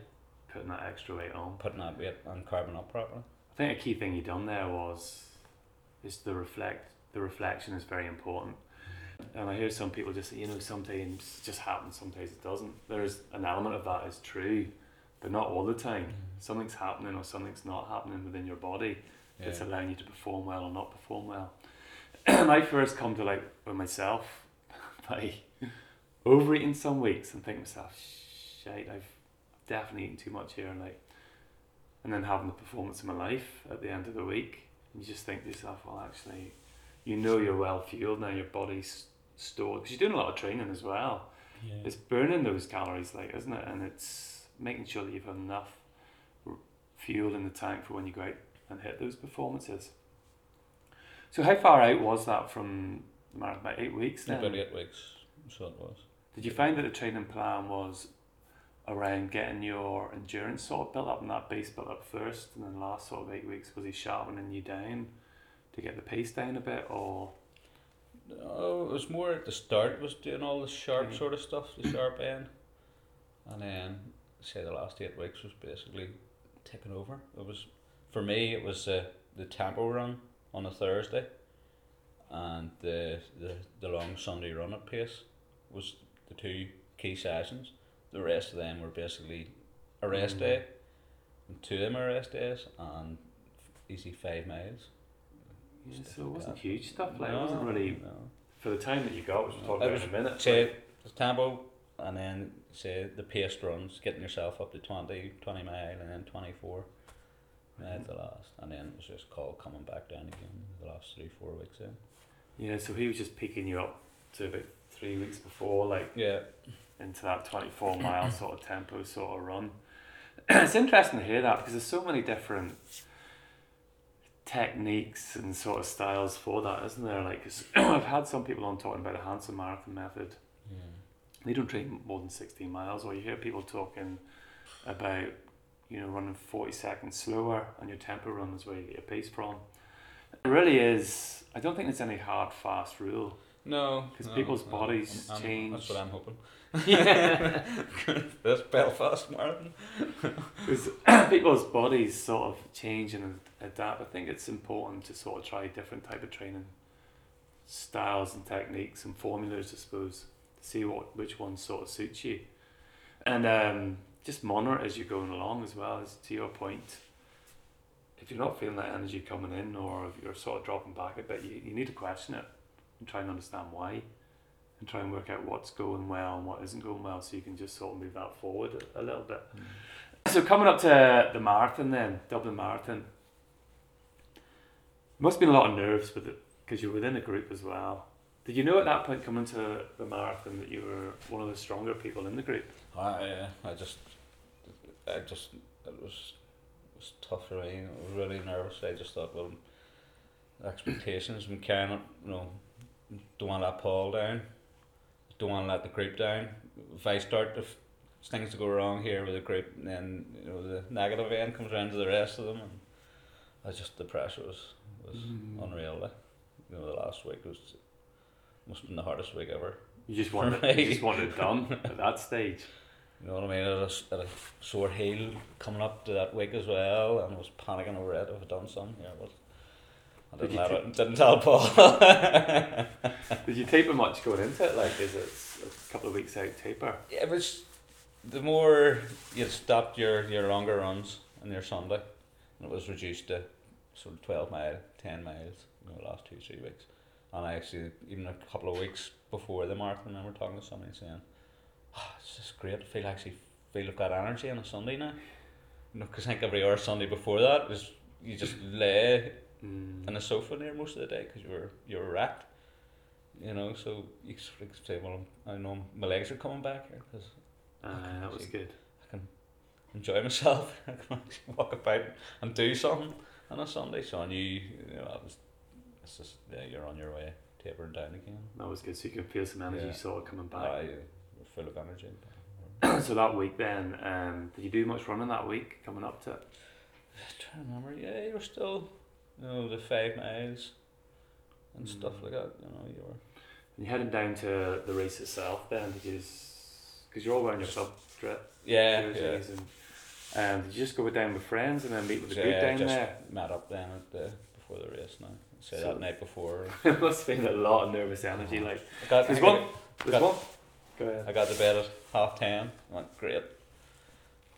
Putting that extra weight on. putting that weight on carbing up properly. I think a key thing you done there was is the reflect. The reflection is very important. And I hear some people just say, you know, sometimes it just happens, sometimes it doesn't. There's an element of that is true, but not all the time. Mm-hmm. Something's happening or something's not happening within your body that's Yeah. allowing you to perform well or not perform well. and I first come to like with myself by overeating some weeks and think to myself, shite, I've definitely eaten too much here, and like, and then having the performance of my life at the end of the week, and you just think to yourself, well, actually, you know you're well fueled now, your body's stored because you're doing a lot of training as well. Yeah. It's burning those calories, like, isn't it? And it's making sure that you've got enough r- fuel in the tank for when you go out and hit those performances. So, how far out was that from the marathon? About eight weeks then? About eight weeks, so it was. Did you find that the training plan was around getting your endurance sort of built up and that base built up first, and then the last sort of eight weeks was he sharpening you down to get the pace down a bit, or No, it was more at the start. Was doing all the sharp Mhm. sort of stuff, the sharp end, and then say the last eight weeks was basically taking over. It was for me. It was uh, the tempo run on a Thursday, and the the the long Sunday run at pace was the two key sessions. The rest of them were basically a rest Mhm. day, and two of them are rest days, and easy five miles. Yeah, so it wasn't huge stuff. Like it wasn't really no. for the time that you got, which we'll talk about was- in a minute. say the tempo and then say the paced runs, getting yourself up to 20, 20 mile and then 24 mile the last. And then it was just called coming back down again the last three, four weeks in. yeah, so he was just picking you up to about three weeks before, like Yeah. into that 24 mile sort of tempo sort of run. it's interesting to hear that because there's so many different techniques and sort of styles for that, isn't there? Like, I've had some people on talking about a Hanson marathon method. Yeah. They don't train more than 16 miles, or you hear people talking about, you know, running 40 seconds slower and your tempo run is where you get your pace from. It really is, I don't think there's any hard, fast rule. No. 'Cause no, people's no. bodies I'm- I'm- change. That's what I'm hoping. Yeah. this Belfast Marathon. Because people's bodies sort of change and adapt. I think it's important to sort of try different type of training styles and techniques and formulas, I suppose, to see what which one sort of suits you, and um, just monitor it as you're going along as well. As to your point, if you're not feeling that energy coming in, or if you're sort of dropping back a bit, you, you need to question it and try and understand why. And try and work out what's going well and what isn't going well, so you can just sort of move that forward a, a little bit. So coming up to the marathon then, Dublin Marathon. Must have been a lot of nerves with it because you're within a group as well. Did you know at that point coming to the marathon that you were one of the stronger people in the group? I, uh, I just, I just, it was, it was tough for me. I was really nervous. I just thought, well, expectations, carrying it, you know, don't want to let Paul down, don't want to let the group down. If I start, if things to go wrong here with the group, then you know the negative end comes around to the rest of them, and I just the pressure was was Mm. unreal. Like, you know, the last week was must have been the hardest week ever. You just wanted you just wanted it done at that stage. You know what I mean? I had a, a sore heel coming up to that week as well, and I was panicking over it. If I'd done something, yeah, but I Did didn't you let ta- it. Didn't tell Paul. Did you taper much going into it? Like, is it a couple of weeks out taper? Yeah, it was the more you stopped your your longer runs on your Sunday, and it was reduced to sort of twelve mile, ten miles. in the last two three weeks, and I actually even a couple of weeks before the marathon, I remember talking to somebody saying, oh, "It's just great. I feel actually feel I've got energy on a Sunday now." You know, because I think every hour Sunday before that is you just lay Mm. on a sofa there most of the day because you were you were wrapped. You know, so you sort of say, well, I know my legs are coming back here because Aye, that was good. I can enjoy myself. I can actually walk about and do something on a Sunday. So I knew, you know, I was. It's just yeah, you're on your way, tapering down again. That was good. So you can feel some energy Yeah. sort of coming back. yeah, you're full of energy. so that week then, um, did you do much running that week coming up to it? trying to remember. Yeah, you were still, you know, the five miles and stuff Mm. like that. You know, you were. And you heading down to the race itself then? Did you because you're all wearing your sub drip Yeah, yeah. and um, did you just go down with friends and then meet with the group yeah, down just there? met up then at the before the race. Now, say So- that night before. it must have been a lot of nervous energy. Like I got, there's I one, got- there's got- one. Go ahead. I got to bed at half ten. Went great.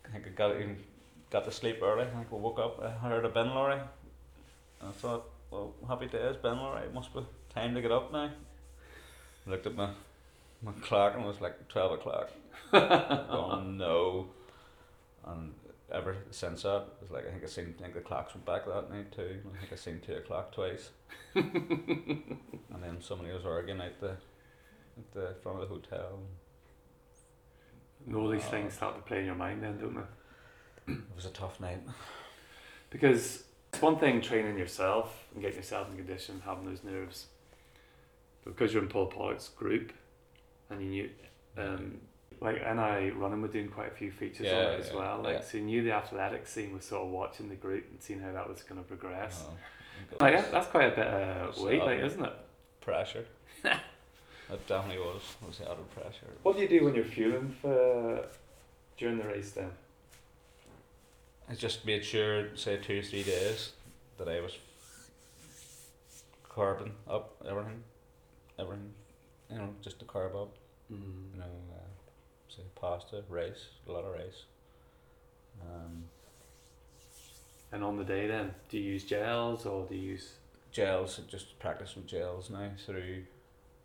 I think I got even got to sleep early. I think I woke up. I heard a Ben lorry. And I thought, well, happy days, Ben lorry. It must be time to get up now. I looked at my my clock and it was like twelve o'clock. oh no! And ever since that, it's like I think I seen I think the clocks went back that night too. I think I seen two o'clock twice. and then somebody was arguing at the at the front of the hotel. And all these Oh. things start to play in your mind then, don't they? It was a tough night. Because it's one thing training yourself and getting yourself in condition, having those nerves. But because you're in Paul Pollock's group and you knew, um, like, and I running, we're doing quite a few features on Yeah, it as yeah, well. Like, yeah. so you knew the athletic scene was sort of watching the group and seeing how that was going to progress. Oh, Like, that- that's quite a bit of It's weight, like, isn't it? pressure. it definitely was. Was the added pressure. What do you do when you're fueling for during the race then? I just made sure, say two or three days, that I was carbing up everything, everything, you know, just to carb up. You know, uh, say pasta, rice, a lot of rice. Um, And on the day then, do you use gels or do you use? gels, just practice with gels now through.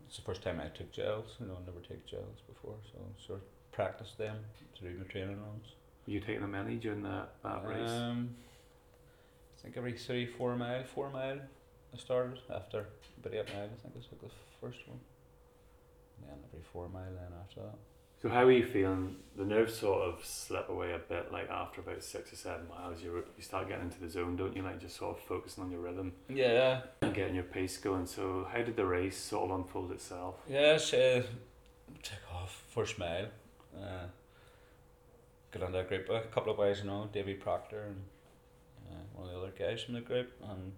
It's the first time I took gels. You know, I never take gels before, so sort of practice them through my training runs. Were you taking them any during that, that race? Um, I think every three, four mile, four mile, I started after about eight mile. I think I took the first one. And then every four mile, then after that. So how are you feeling? The nerves sort of slip away a bit, like after about six or seven miles, you you start getting into the zone, don't you? Like just sort of focusing on your rhythm Yeah, and getting your pace going. So how did the race sort of unfold itself? yeah. So take off first mile. Uh, got into a group, a couple of guys, you know, Davy Proctor and uh, one of the other guys from the group, and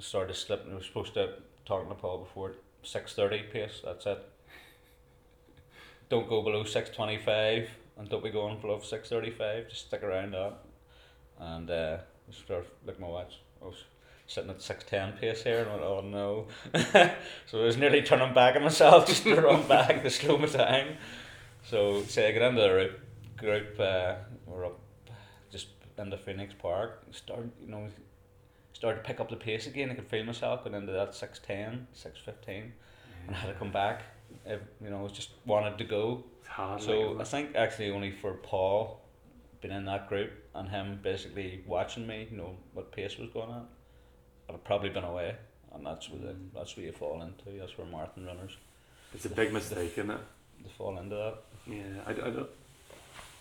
I started slipping. I was supposed to talking to Paul before six thirty pace. That's it. Don't go below six twenty five, and don't be going below six thirty five. Just stick around that. And uh, looking at my watch. I was sitting at six ten pace here, and I went, oh no. so I was nearly turning back on myself just to run back to slow me down. So say I get into the group, group uh, we're up just into Phoenix Park. Start you know started to pick up the pace again. I could feel myself going into that 6'10", 6'15", and I had to come back. I, you know, just wanted to go. Hard. So I think actually only for Paul being in that group and him basically watching me, you know, what pace was going at, I'd have probably been away. And that's where the, Mm. that's where you fall into. That's where marathon runners it's a big mistake, isn't it? they fall into that. Yeah, I don't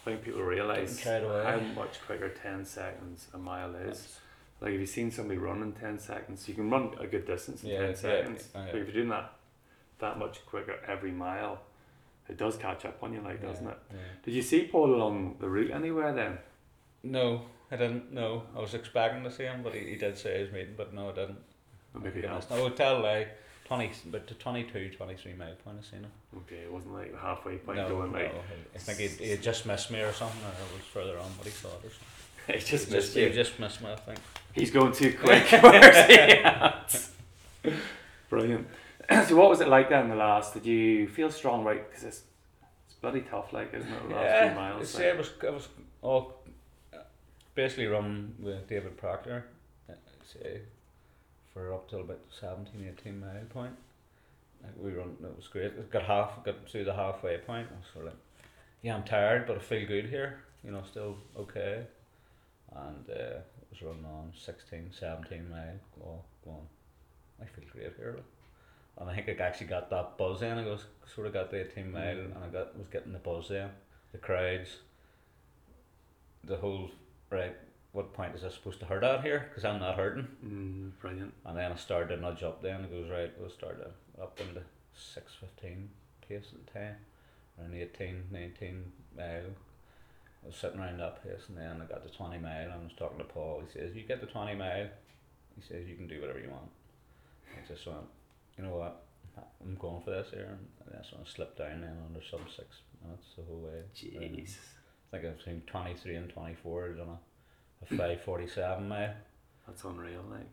think people realise Getting carried away. how much quicker 10 seconds a mile is. Like, if you've seen somebody run in 10 seconds, you can run a good distance in Yeah, 10 yeah, seconds. yeah. But if you're doing that that much quicker every mile, it does catch up on you, like, doesn't it? yeah. Did you see Paul along the route anywhere then? No, I didn't. No, I was expecting to see him, but he, he did say his meeting, but no, I didn't. Maybe Goodness, not. No, hotel like 20, but to 22, 23 mile point I seen him. Okay, it wasn't like the halfway point no, going, no, like, I think he, he had just missed me or something, or it was further on what he thought or something. he just He missed he you. just missed me, I think. He's going too quick. Where's he at? Brilliant. so, what was it like then? The last? Did you feel strong, right? Because it's it's bloody tough, like isn't it? The last yeah, few miles. See, I was, I was all basically run with David Proctor, say, for up till about 17, 18 mile point. Like we run, it was great. It got half, got to the halfway point. I was sort of like, yeah, I'm tired, but I feel good here. You know, still okay. And uh, was running on 16, 17 mile. Oh, going, I feel great here. Like. And I think I actually got that buzz in. I was sort of got the 18 mile Mm. and I got was getting the buzz in. The crowds, the whole, right, what point is I supposed to hurt at here? Because I'm not hurting. Mm, brilliant. And then I started to nudge up then. It goes, right, we'll start up into 6.15 pace at the time. Around 18, 19 mile. I was sitting around that pace and then I got to 20 mile and I was talking to Paul. He says, you get the 20 mile, he says, you can do whatever you want. I just went, you know what, I'm going for this here. And that's when I slipped down then under sub six minutes the whole way. Jeez. I think I've seen 23 and 24, I've done a, a 547 mile. That's unreal, like.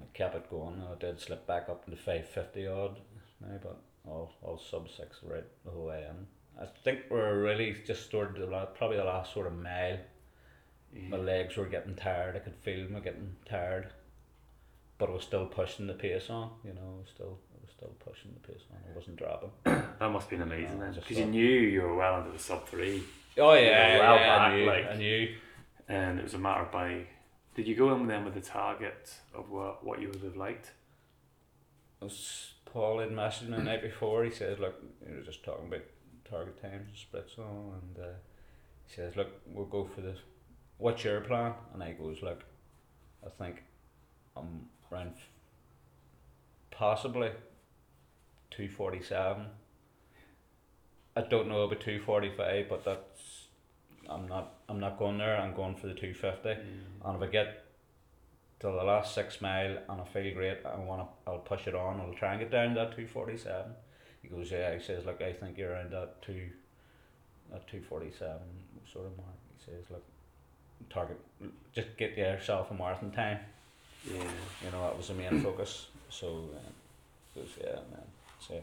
I kept it going. I did slip back up into five fifty odd now, but all all sub six right the whole way in. I think we're really just started the la- probably the last sort of mile. My legs were getting tired. I could feel them getting tired, but I was still pushing the pace on. You know, still still pushing the pace on. I wasn't dropping. That must have been amazing No, then, just because you knew you were well under the sub three. Oh yeah, well I back, knew. like- I knew. and it was a matter by. Did you go in then with the target of what what you would have liked? I was Paul had messaged me the night before. He says, "Look, you were just talking about target times and splits and all, and uh, he says, "Look, we'll go for this. What's your plan?" And I goes, "Look, I think I'm around f- possibly two forty seven. I don't know about two forty five, but that's I'm not I'm not going there. I'm going for the two fifty. And if I get to the last six mile and I feel great, I wanna I'll push it on. I'll try and get down to that two forty seven. He goes, yeah. He says, look, I think you're around that two, that two forty seven sort of mark. He says, look, target, just get yourself a marathon time. Yeah. You know, that was the main focus. So, uh, goes, yeah, man. So.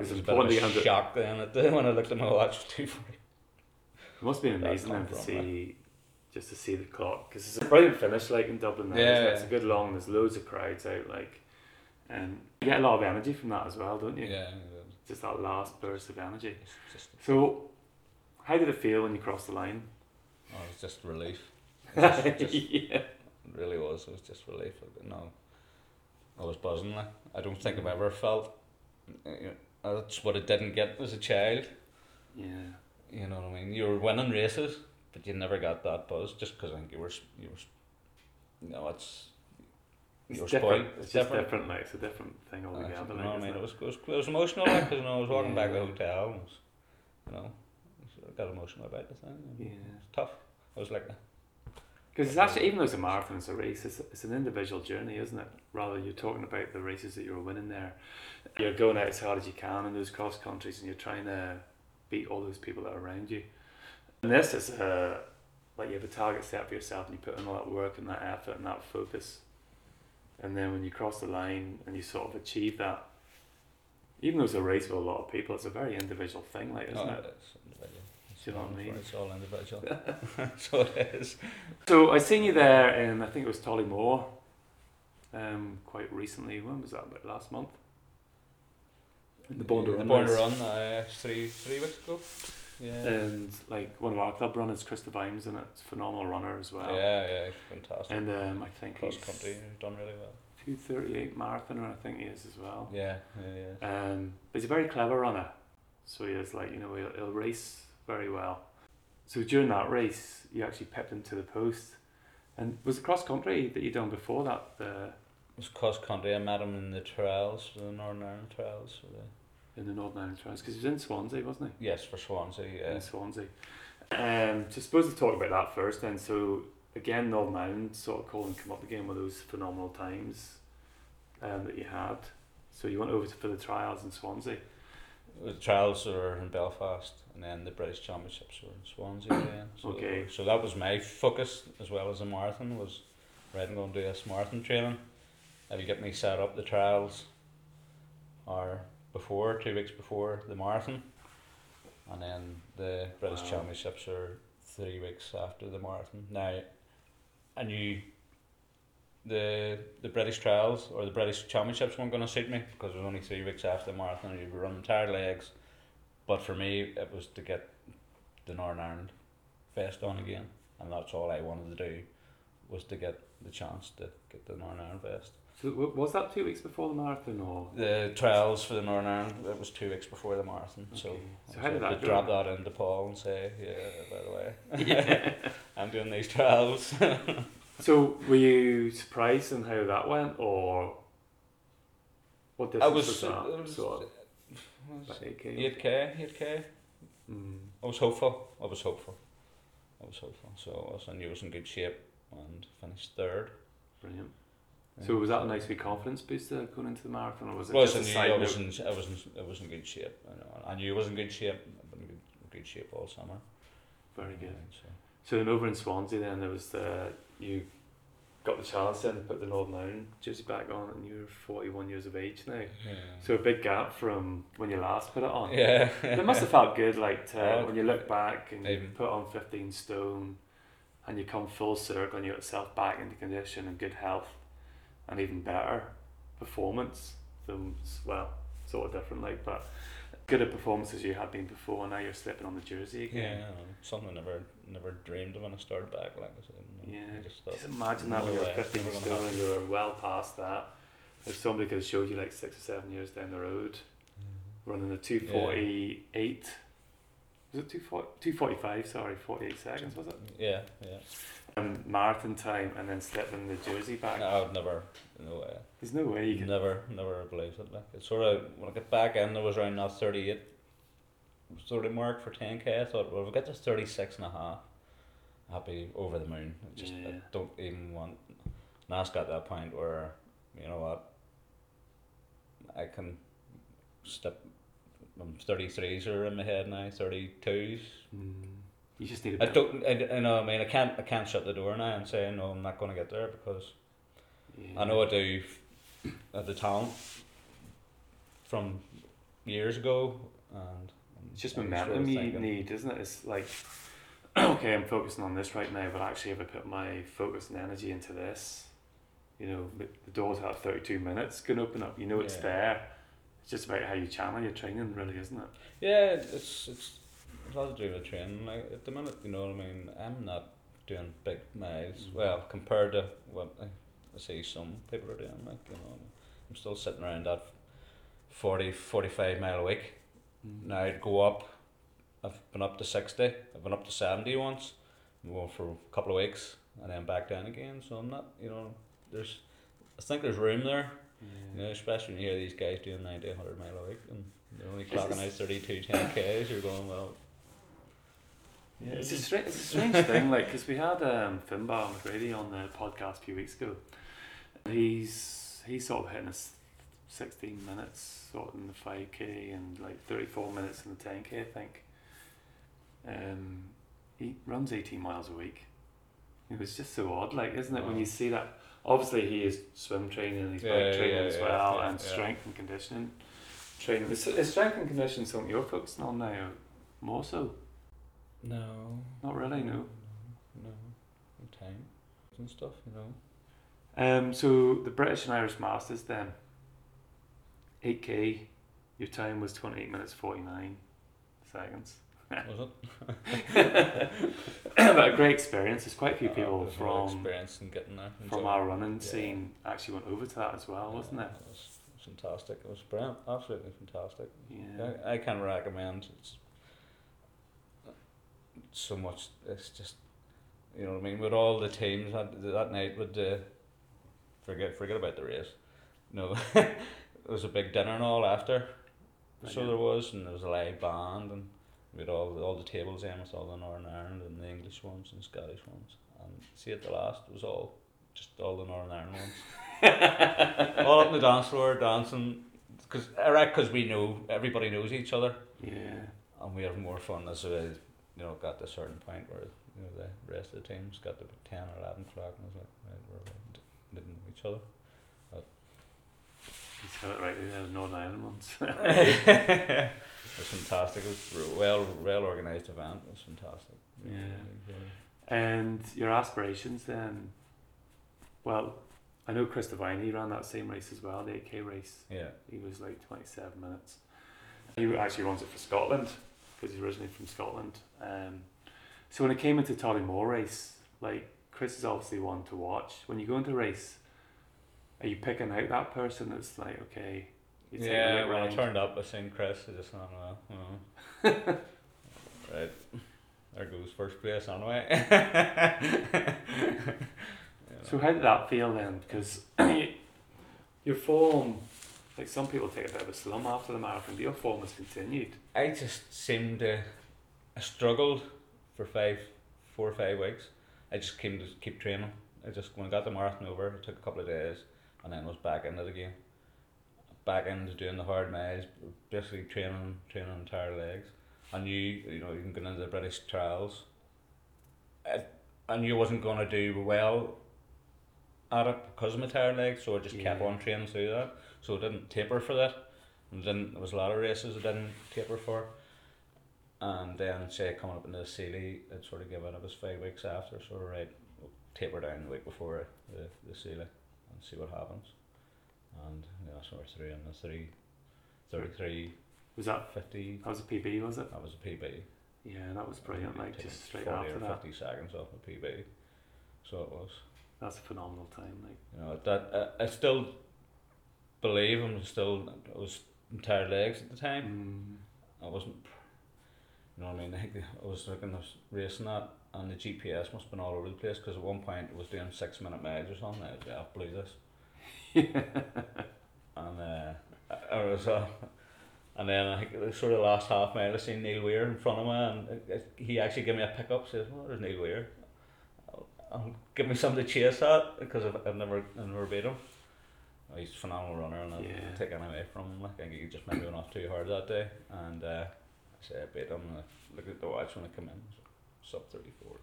It's was a bit of a shock then at the, when I looked at my watch. Two forty. It must have been amazing then to see, just to see the clock, because it's a brilliant finish like in Dublin. Now, Yeah, it's a good long. There's loads of crowds out, like, and you get a lot of energy from that as well, don't you? Yeah. Just that last burst of energy. So, how did it feel when you crossed the line? Oh, it was just relief. It was just, just- yeah. it really was. It was just relief. No, I was buzzing. Like I don't think I've ever felt. Uh, You know, that's what I didn't get as a child. Yeah. You know what I mean? You were winning races, but you never got that buzz just because I think you were. You were. You know, it's. It's different. It's, just different. Like it's a different thing Uh, altogether. you know I mean? it? Was, it was, it was emotional because you know I was walking back to the hotel and was, you know, I got emotional about the thing. Yeah. It was tough. I was like, Because it's actually, even though it's a marathon, it's a race, it's, it's an individual journey, isn't it? Rather, you're talking about the races that you're winning there. You're going out as hard as you can in those cross countries and you're trying to beat all those people that are around you. And this is uh, like you have a target set for yourself and you put in all that work and that effort and that focus. And then when you cross the line and you sort of achieve that, even though it's a race with a lot of people, it's a very individual thing, like, isn't oh, it? it's Do you know what I all- mean? It's all individual. That's what it is. So I seen you there in I think it was Tollymore, um, quite recently. When was that? About last month. The Born to The Run Born. Run, uh, three three weeks ago. Yeah. And like one of our club runners, Chris Devine's, in it. It's a phenomenal runner as well. yeah, yeah, fantastic. And um, I think Cross he's country, done really well. two thirty eight marathoner. I think he is as well. Yeah, yeah, yeah. Um, but he's a very clever runner. So he is like you know he'll, he'll race very well. So during that race, you actually pipped him to the post. And was it cross country that you done before that? The It was cross country. I met him in the trials, the Northern Ireland trials. For the, in the Northern Ireland Trials because he was in Swansea, wasn't he? yes, for Swansea. Yeah. in Swansea. Um, so I suppose to talk about that first then. So again, Northern Ireland sort of called and come up again with those phenomenal times um, that you had. So you went over to, for the trials in Swansea. The trials were in Belfast, and then the British Championships were in Swansea. again. So, Okay. So that was my focus as well as the marathon was, right, I'm going to do this marathon training. That'll get me set up the trials, or before two weeks before the marathon, and then the British Wow. Championships are three weeks after the marathon. Now, I knew the the British trials or the British Championships weren't going to suit me because it was only three weeks after the marathon and you'd be running tired legs. But for me, it was to get the Northern Ireland Fest on again, and that's all I wanted to do was to get the chance to get the Northern Ireland vest. So was that two weeks before the marathon or? The trials for the Northern Ireland it was two weeks before the marathon, so. Okay. So I how did that to go? drop that into Paul and say, yeah, by the way, I'm doing these trials. So were you surprised in how that went, or what I distance was, was, that? it was, sort of? was 8k? eight k, eight k. Mm. I was hopeful. I was hopeful. I was hopeful. So I, was, I knew I was in good shape and finished third. Brilliant. So was that a nice wee confidence booster going into the marathon, or was it Well, just I knew side I wasn't, I was in, I was in good shape. I. I knew I was in good shape. I've been in good, good shape all summer. Very good. So. So then over in Swansea, then there was the you got the chance then to put the Northern Ireland jersey back on, and you're 41 years of age now. Yeah. So a big gap from when you last put it on. yeah. It must have felt good, like to, Oh, when you look back and you um, put on 15 stone, and you come full circle and you yourself back into condition and good health, and even better performance. Than, well, sort of different, like, but good at performances you had been before. And now you're slipping on the jersey Yeah, again. Know. something I never never dreamed of when I started back. Like I said, you know, Yeah. I just Just imagine that when No you were way, 15 never gonna and you were well past that. If somebody could have showed you like six or seven years down the road, mm-hmm. running a 248, was it 240, 245, sorry, 48 seconds, was it? yeah, yeah. Um, marathon time and then slipping the jersey back. No, I've never, no way. There's no way you can. Never, never believed it. Like it's sort of when I get back in, there was around that thirty-eight sort of mark for ten k. I thought, well, if I get to 36 and a half, I'll be over the moon. I just I don't even want. Now it's got that point where you know what, I can step. I'm 33s are in my head now. 32s. Mm, you just need a I don't. I, I know. I mean, I can't. I can't shut the door now and say no. I'm not going to get there because yeah. I know I do at the talent from years ago, and It's just I'm momentum sort you need, isn't it? It's like, okay, I'm focusing on this right now, but actually, if I put my focus and energy into this, you know, the the doors at 32 minutes can open up. You know it's Yeah. there. It's just about how you channel your training, really, isn't it? Yeah, it's it's it's all to do with training. Like at the minute, you know what I mean. I'm not doing big miles. Mhm. Well, compared to what I, I see some people are doing, like you know, I'm still sitting around that 40, 45 mile a week. Now I'd go up. I've been up to sixty. I've been up to seventy once. I'm going for a couple of weeks and then back down again. So I'm not, you know, there's. I think there's room there. You Yeah. know, especially when you hear these guys doing 90, 100 mile a week and they're only clocking out 32, 10 Ks. You're going well. Yeah, it's a strange, it's a strange thing, like because we had um, Finbar McGrady on the podcast a few weeks ago. He's he's sort of hitting us sixteen minutes sort of in the five k and like thirty four minutes in the ten k, I think. Um, he runs eighteen miles a week. It was just so odd, like isn't it, when you see that? Obviously, he is swim training and he's Yeah, bike training yeah, as well, yeah, and strength and conditioning training. Is, is strength and conditioning something you're focusing on now? More so? No. Not really, no. No. no. Time and stuff, you know. Um, so the British and Irish Masters then, 8k, your time was 28 minutes 49 seconds. Was it? but a great experience. There's quite a few Uh, people there's a lot from experience in getting there. from our running Yeah. scene actually went over to that as well, wasn't it? It was, it was fantastic. It was brilliant. Absolutely fantastic. Yeah. I, I can recommend it's so much. It's just you know what I mean with all the teams that that night with the forget forget about the race. No, there was a big dinner and all after. Oh, so Brilliant. there was, and there was a live band, and we had all all the tables in with all the Northern Ireland and the English ones and Scottish ones. And see at the last, it was all just all the Northern Ireland ones. all up on the dance floor dancing, because I reckon because we know everybody knows each other Yeah. and we have more fun as we you know got to a certain point where you know the rest of the teams got to ten or eleven o'clock and I was like right we're right, didn't know each other. You said it right, yeah, the Northern Ireland ones. it was fantastic. It was a well well organised event. It was fantastic. Yeah. and your aspirations then, well, I know Chris Devine, he ran that same race as well, the 8k race. Yeah. He was like 27 minutes. He actually runs it for Scotland because he's originally from Scotland. Um, so when it came into Tollymore race, like Chris is obviously one to watch. When you go into a race, are you picking out that person that's like, okay, yeah, when I turned up, I seen Chris. I just thought, well, well. right, there goes first place anyway. Know. So how did that feel then? Because your form, like some people take a bit of a slum after the marathon, but your form has continued. I just seemed to, I struggled for five, four or five weeks. I just came to keep training. I just when I got the marathon over, it took a couple of days, and then was back in it again. Back into doing the hard miles, basically training, training entire legs. I knew, you know, even going into the British trials, I, I knew I wasn't going to do well at it because of my tired legs, so I just kept on training through that. So I didn't taper for that. And then there was a lot of races I didn't taper for. And then say coming up into the Sealy, I'd sort of gave it, it was five weeks after, sort of right, taper down the week before the, the Sealy and see what happens. And yeah, so we're through in the three, 33, Was that 50, that was a PB? Was it? that was a PB. Yeah, that was brilliant. Like just straight 40 after or that, 50 seconds off a PB. So it was. that's a phenomenal time. Like You know, that I, I still believe I'm still, I was tired legs at the time. mm, I wasn't, you know what I mean? I think I was looking, I was racing that, and the GPS must have been all over the place because at one point it was doing six minute miles or something. I was, yeah, I blew this. and uh, I, I was, uh, and then I think the sort of last half mile I seen Neil Weir in front of me, and it, it, he actually gave me a pickup. Says, "Well, there's Neil Weir. I'll, I'll give me something to chase at because I've, I've never, I've never beat him." He's a phenomenal runner, and I'll Yeah. take anything away from him. Like, I think he just maybe went off too hard that day, and uh, I say I beat him. And I looked at the watch when I come in, sub thirty four.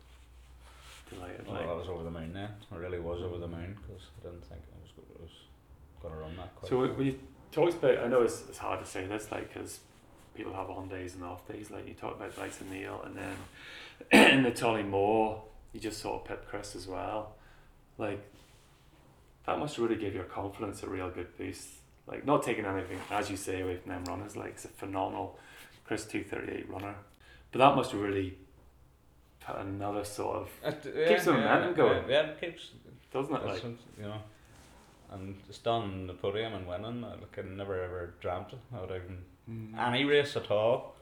delighted. Well, Like I was over the moon then. I really was over the moon because I didn't think I was, go- I going to run that quick. So when you talked about, I know it's, it's hard to say this, like, because people have on days and off days. Like you talked about Dyson Neil, and then in the Tollymore, you just sort of pipped Chris as well. Like that must really give your confidence a real good boost. Like not taking anything, as you say, away from them runners. Like it's a phenomenal Chris two thirty eight runner, but that must really put another sort of It, Keeps the momentum going. Yeah, it keeps. doesn't it? Like you know, and just on the podium and winning, I like, I never ever dreamt. I would even Mm. any race at all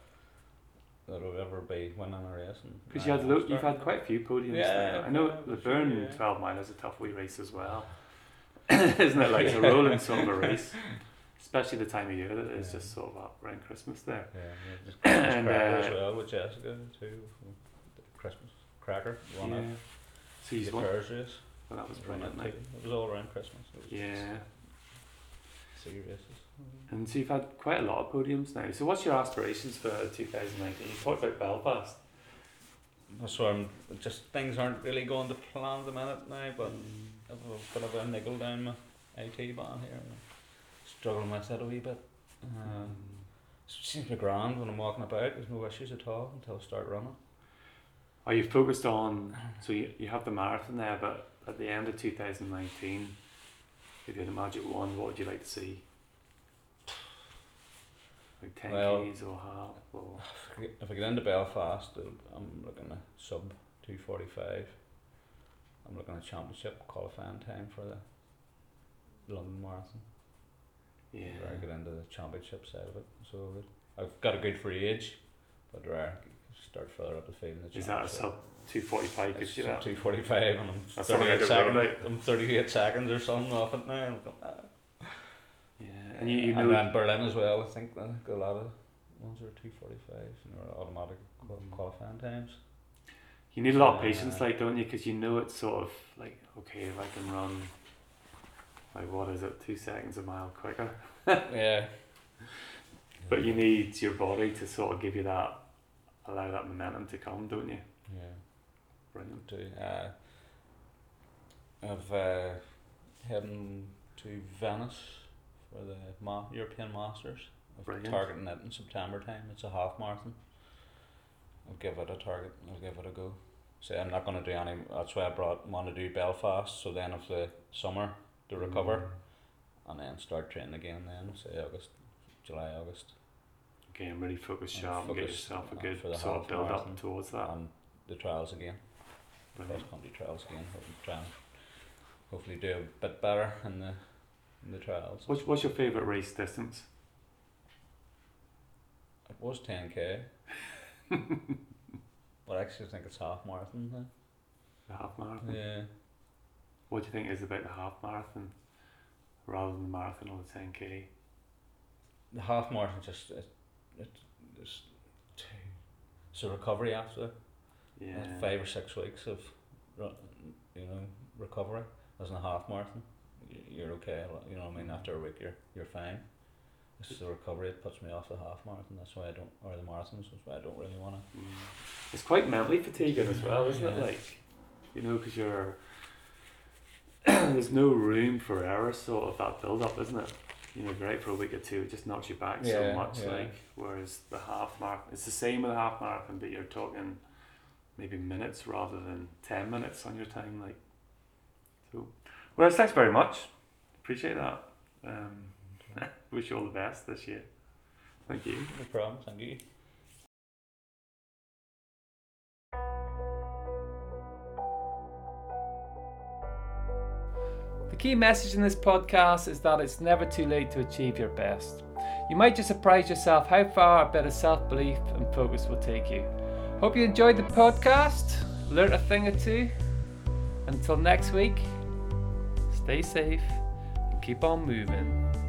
that would ever be winning a race. Because you had lo- you've had quite a few podiums Yeah, now. I know yeah, the Burn yeah. 12 mile is a tough wee race as well. Isn't it? Like a rolling sort of a race. Especially the time of year that it's Yeah. just sort of up around Christmas there. Yeah, yeah just Christmas And, cracker uh, as well with Jessica too. Christmas cracker, one yeah. yeah. So the won. Race. Well, that was brilliant. it Like. It was all around Christmas. It was yeah. City races. And so you've had quite a lot of podiums now. So what's your aspirations for 2019? You talked about Belfast. That's why I'm just things aren't really going to plan at the minute now, but I've a bit of a niggle down my IT band here. Struggling with it a wee bit. Uh, it seems to be grand when I'm walking about. There's no issues at all until I start running. Are you focused on? So you, you have the marathon there, but at the end of 2019, if you had a magic wand, what would you like to see? Like 10 Well- Ks or half? Or If I get- into Belfast, I'm looking at sub 245. I'm looking at championship qualifying time for the London Marathon. yeah. Where I get into the championship side of it. So I've got a good free age, but where I start further up the field in the Is that a sub 245 gives you that? Two forty five, and I'm That's thirty eight seconds. I'm thirty eight seconds or something off it now. And, going, ah. Yeah. And you, you and know. then Berlin as well. I think I think a lot of ones are two forty five. You know, automatic qual- Mm. qualifying times. You need a lot of patience, like, don't you? Because you know it's sort of like, okay, if I can run, like, what is it, two seconds a mile quicker? yeah. But you need your body to sort of give you that, allow that momentum to come, don't you? Yeah. Brilliant. Do uh, I've uh, heading to Venice for the Ma- European Masters. I'm Brilliant. targeting it in September time. It's a half marathon. I'll give it a target. I'll give it a go. So I'm not going to do any. That's why I brought want to do Belfast. So then, of the summer to recover, mm. and then start training again. Then say August, July, August, Okay, I'm really focused sharp and get yourself a uh, good for the sort of build up towards that. and the trials again. cross country trials again. Try and hopefully do a bit better in the in the trials. What's, what's your favourite race distance? It was ten k. but I actually think it's half marathon. now. The half marathon? Yeah. What do you think is about the half marathon rather than the marathon or the 10k? The half marathon just it, it it's two. It's a recovery after Yeah. five or six weeks of you know recovery. As in a half marathon, you're okay. You know what I mean. After a week, you're you're fine. It's the recovery that puts me off the half marathon. That's why I don't, or the marathons. That's why I don't really want to. Mm. It's quite mentally fatiguing as well, isn't it? Like, you know, because you're there's no room for error, sort of that build up, isn't it? You know, you're for a week or two, it just knocks you back so much. yeah. Like, whereas the half marathon, it's the same with the half marathon, but you're talking maybe minutes rather than ten minutes on your time. Like, so. Well, thanks very much. Appreciate that. Um, wish you all the best this year. Thank you. No problem. Thank you. The key message in this podcast is that it's never too late to achieve your best. You might just surprise yourself how far a bit of self belief and focus will take you. Hope you enjoyed the podcast, learnt a thing or two. Until next week, stay safe and keep on moving.